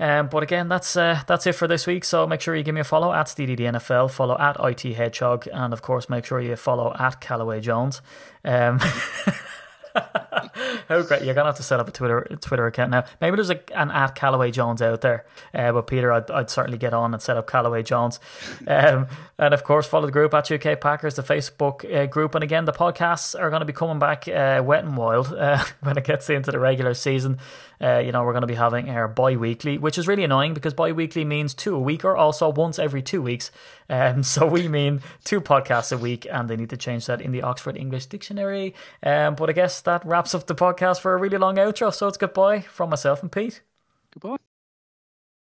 Um, but again, that's uh, that's it for this week. So make sure you give me a follow at STDDNFL, follow at IT Hedgehog, and of course make sure you follow at Callaway Jones. Um, Oh, great! You're gonna have to set up a Twitter Twitter account now. Maybe there's a, an at Callaway Jones out there, uh, but Peter, I'd, I'd certainly get on and set up Callaway Jones, um, and of course follow the group at UK Packers, the Facebook uh, group, and again the podcasts are going to be coming back uh, wet and wild uh, when it gets into the regular season. Uh, you know, we're going to be having our bi-weekly, which is really annoying because bi-weekly means two a week or also once every two weeks. Um, so we mean two podcasts a week, and they need to change that in the Oxford English Dictionary. Um, but I guess that wraps up the podcast for a really long outro. So it's goodbye from myself and Pete. Goodbye.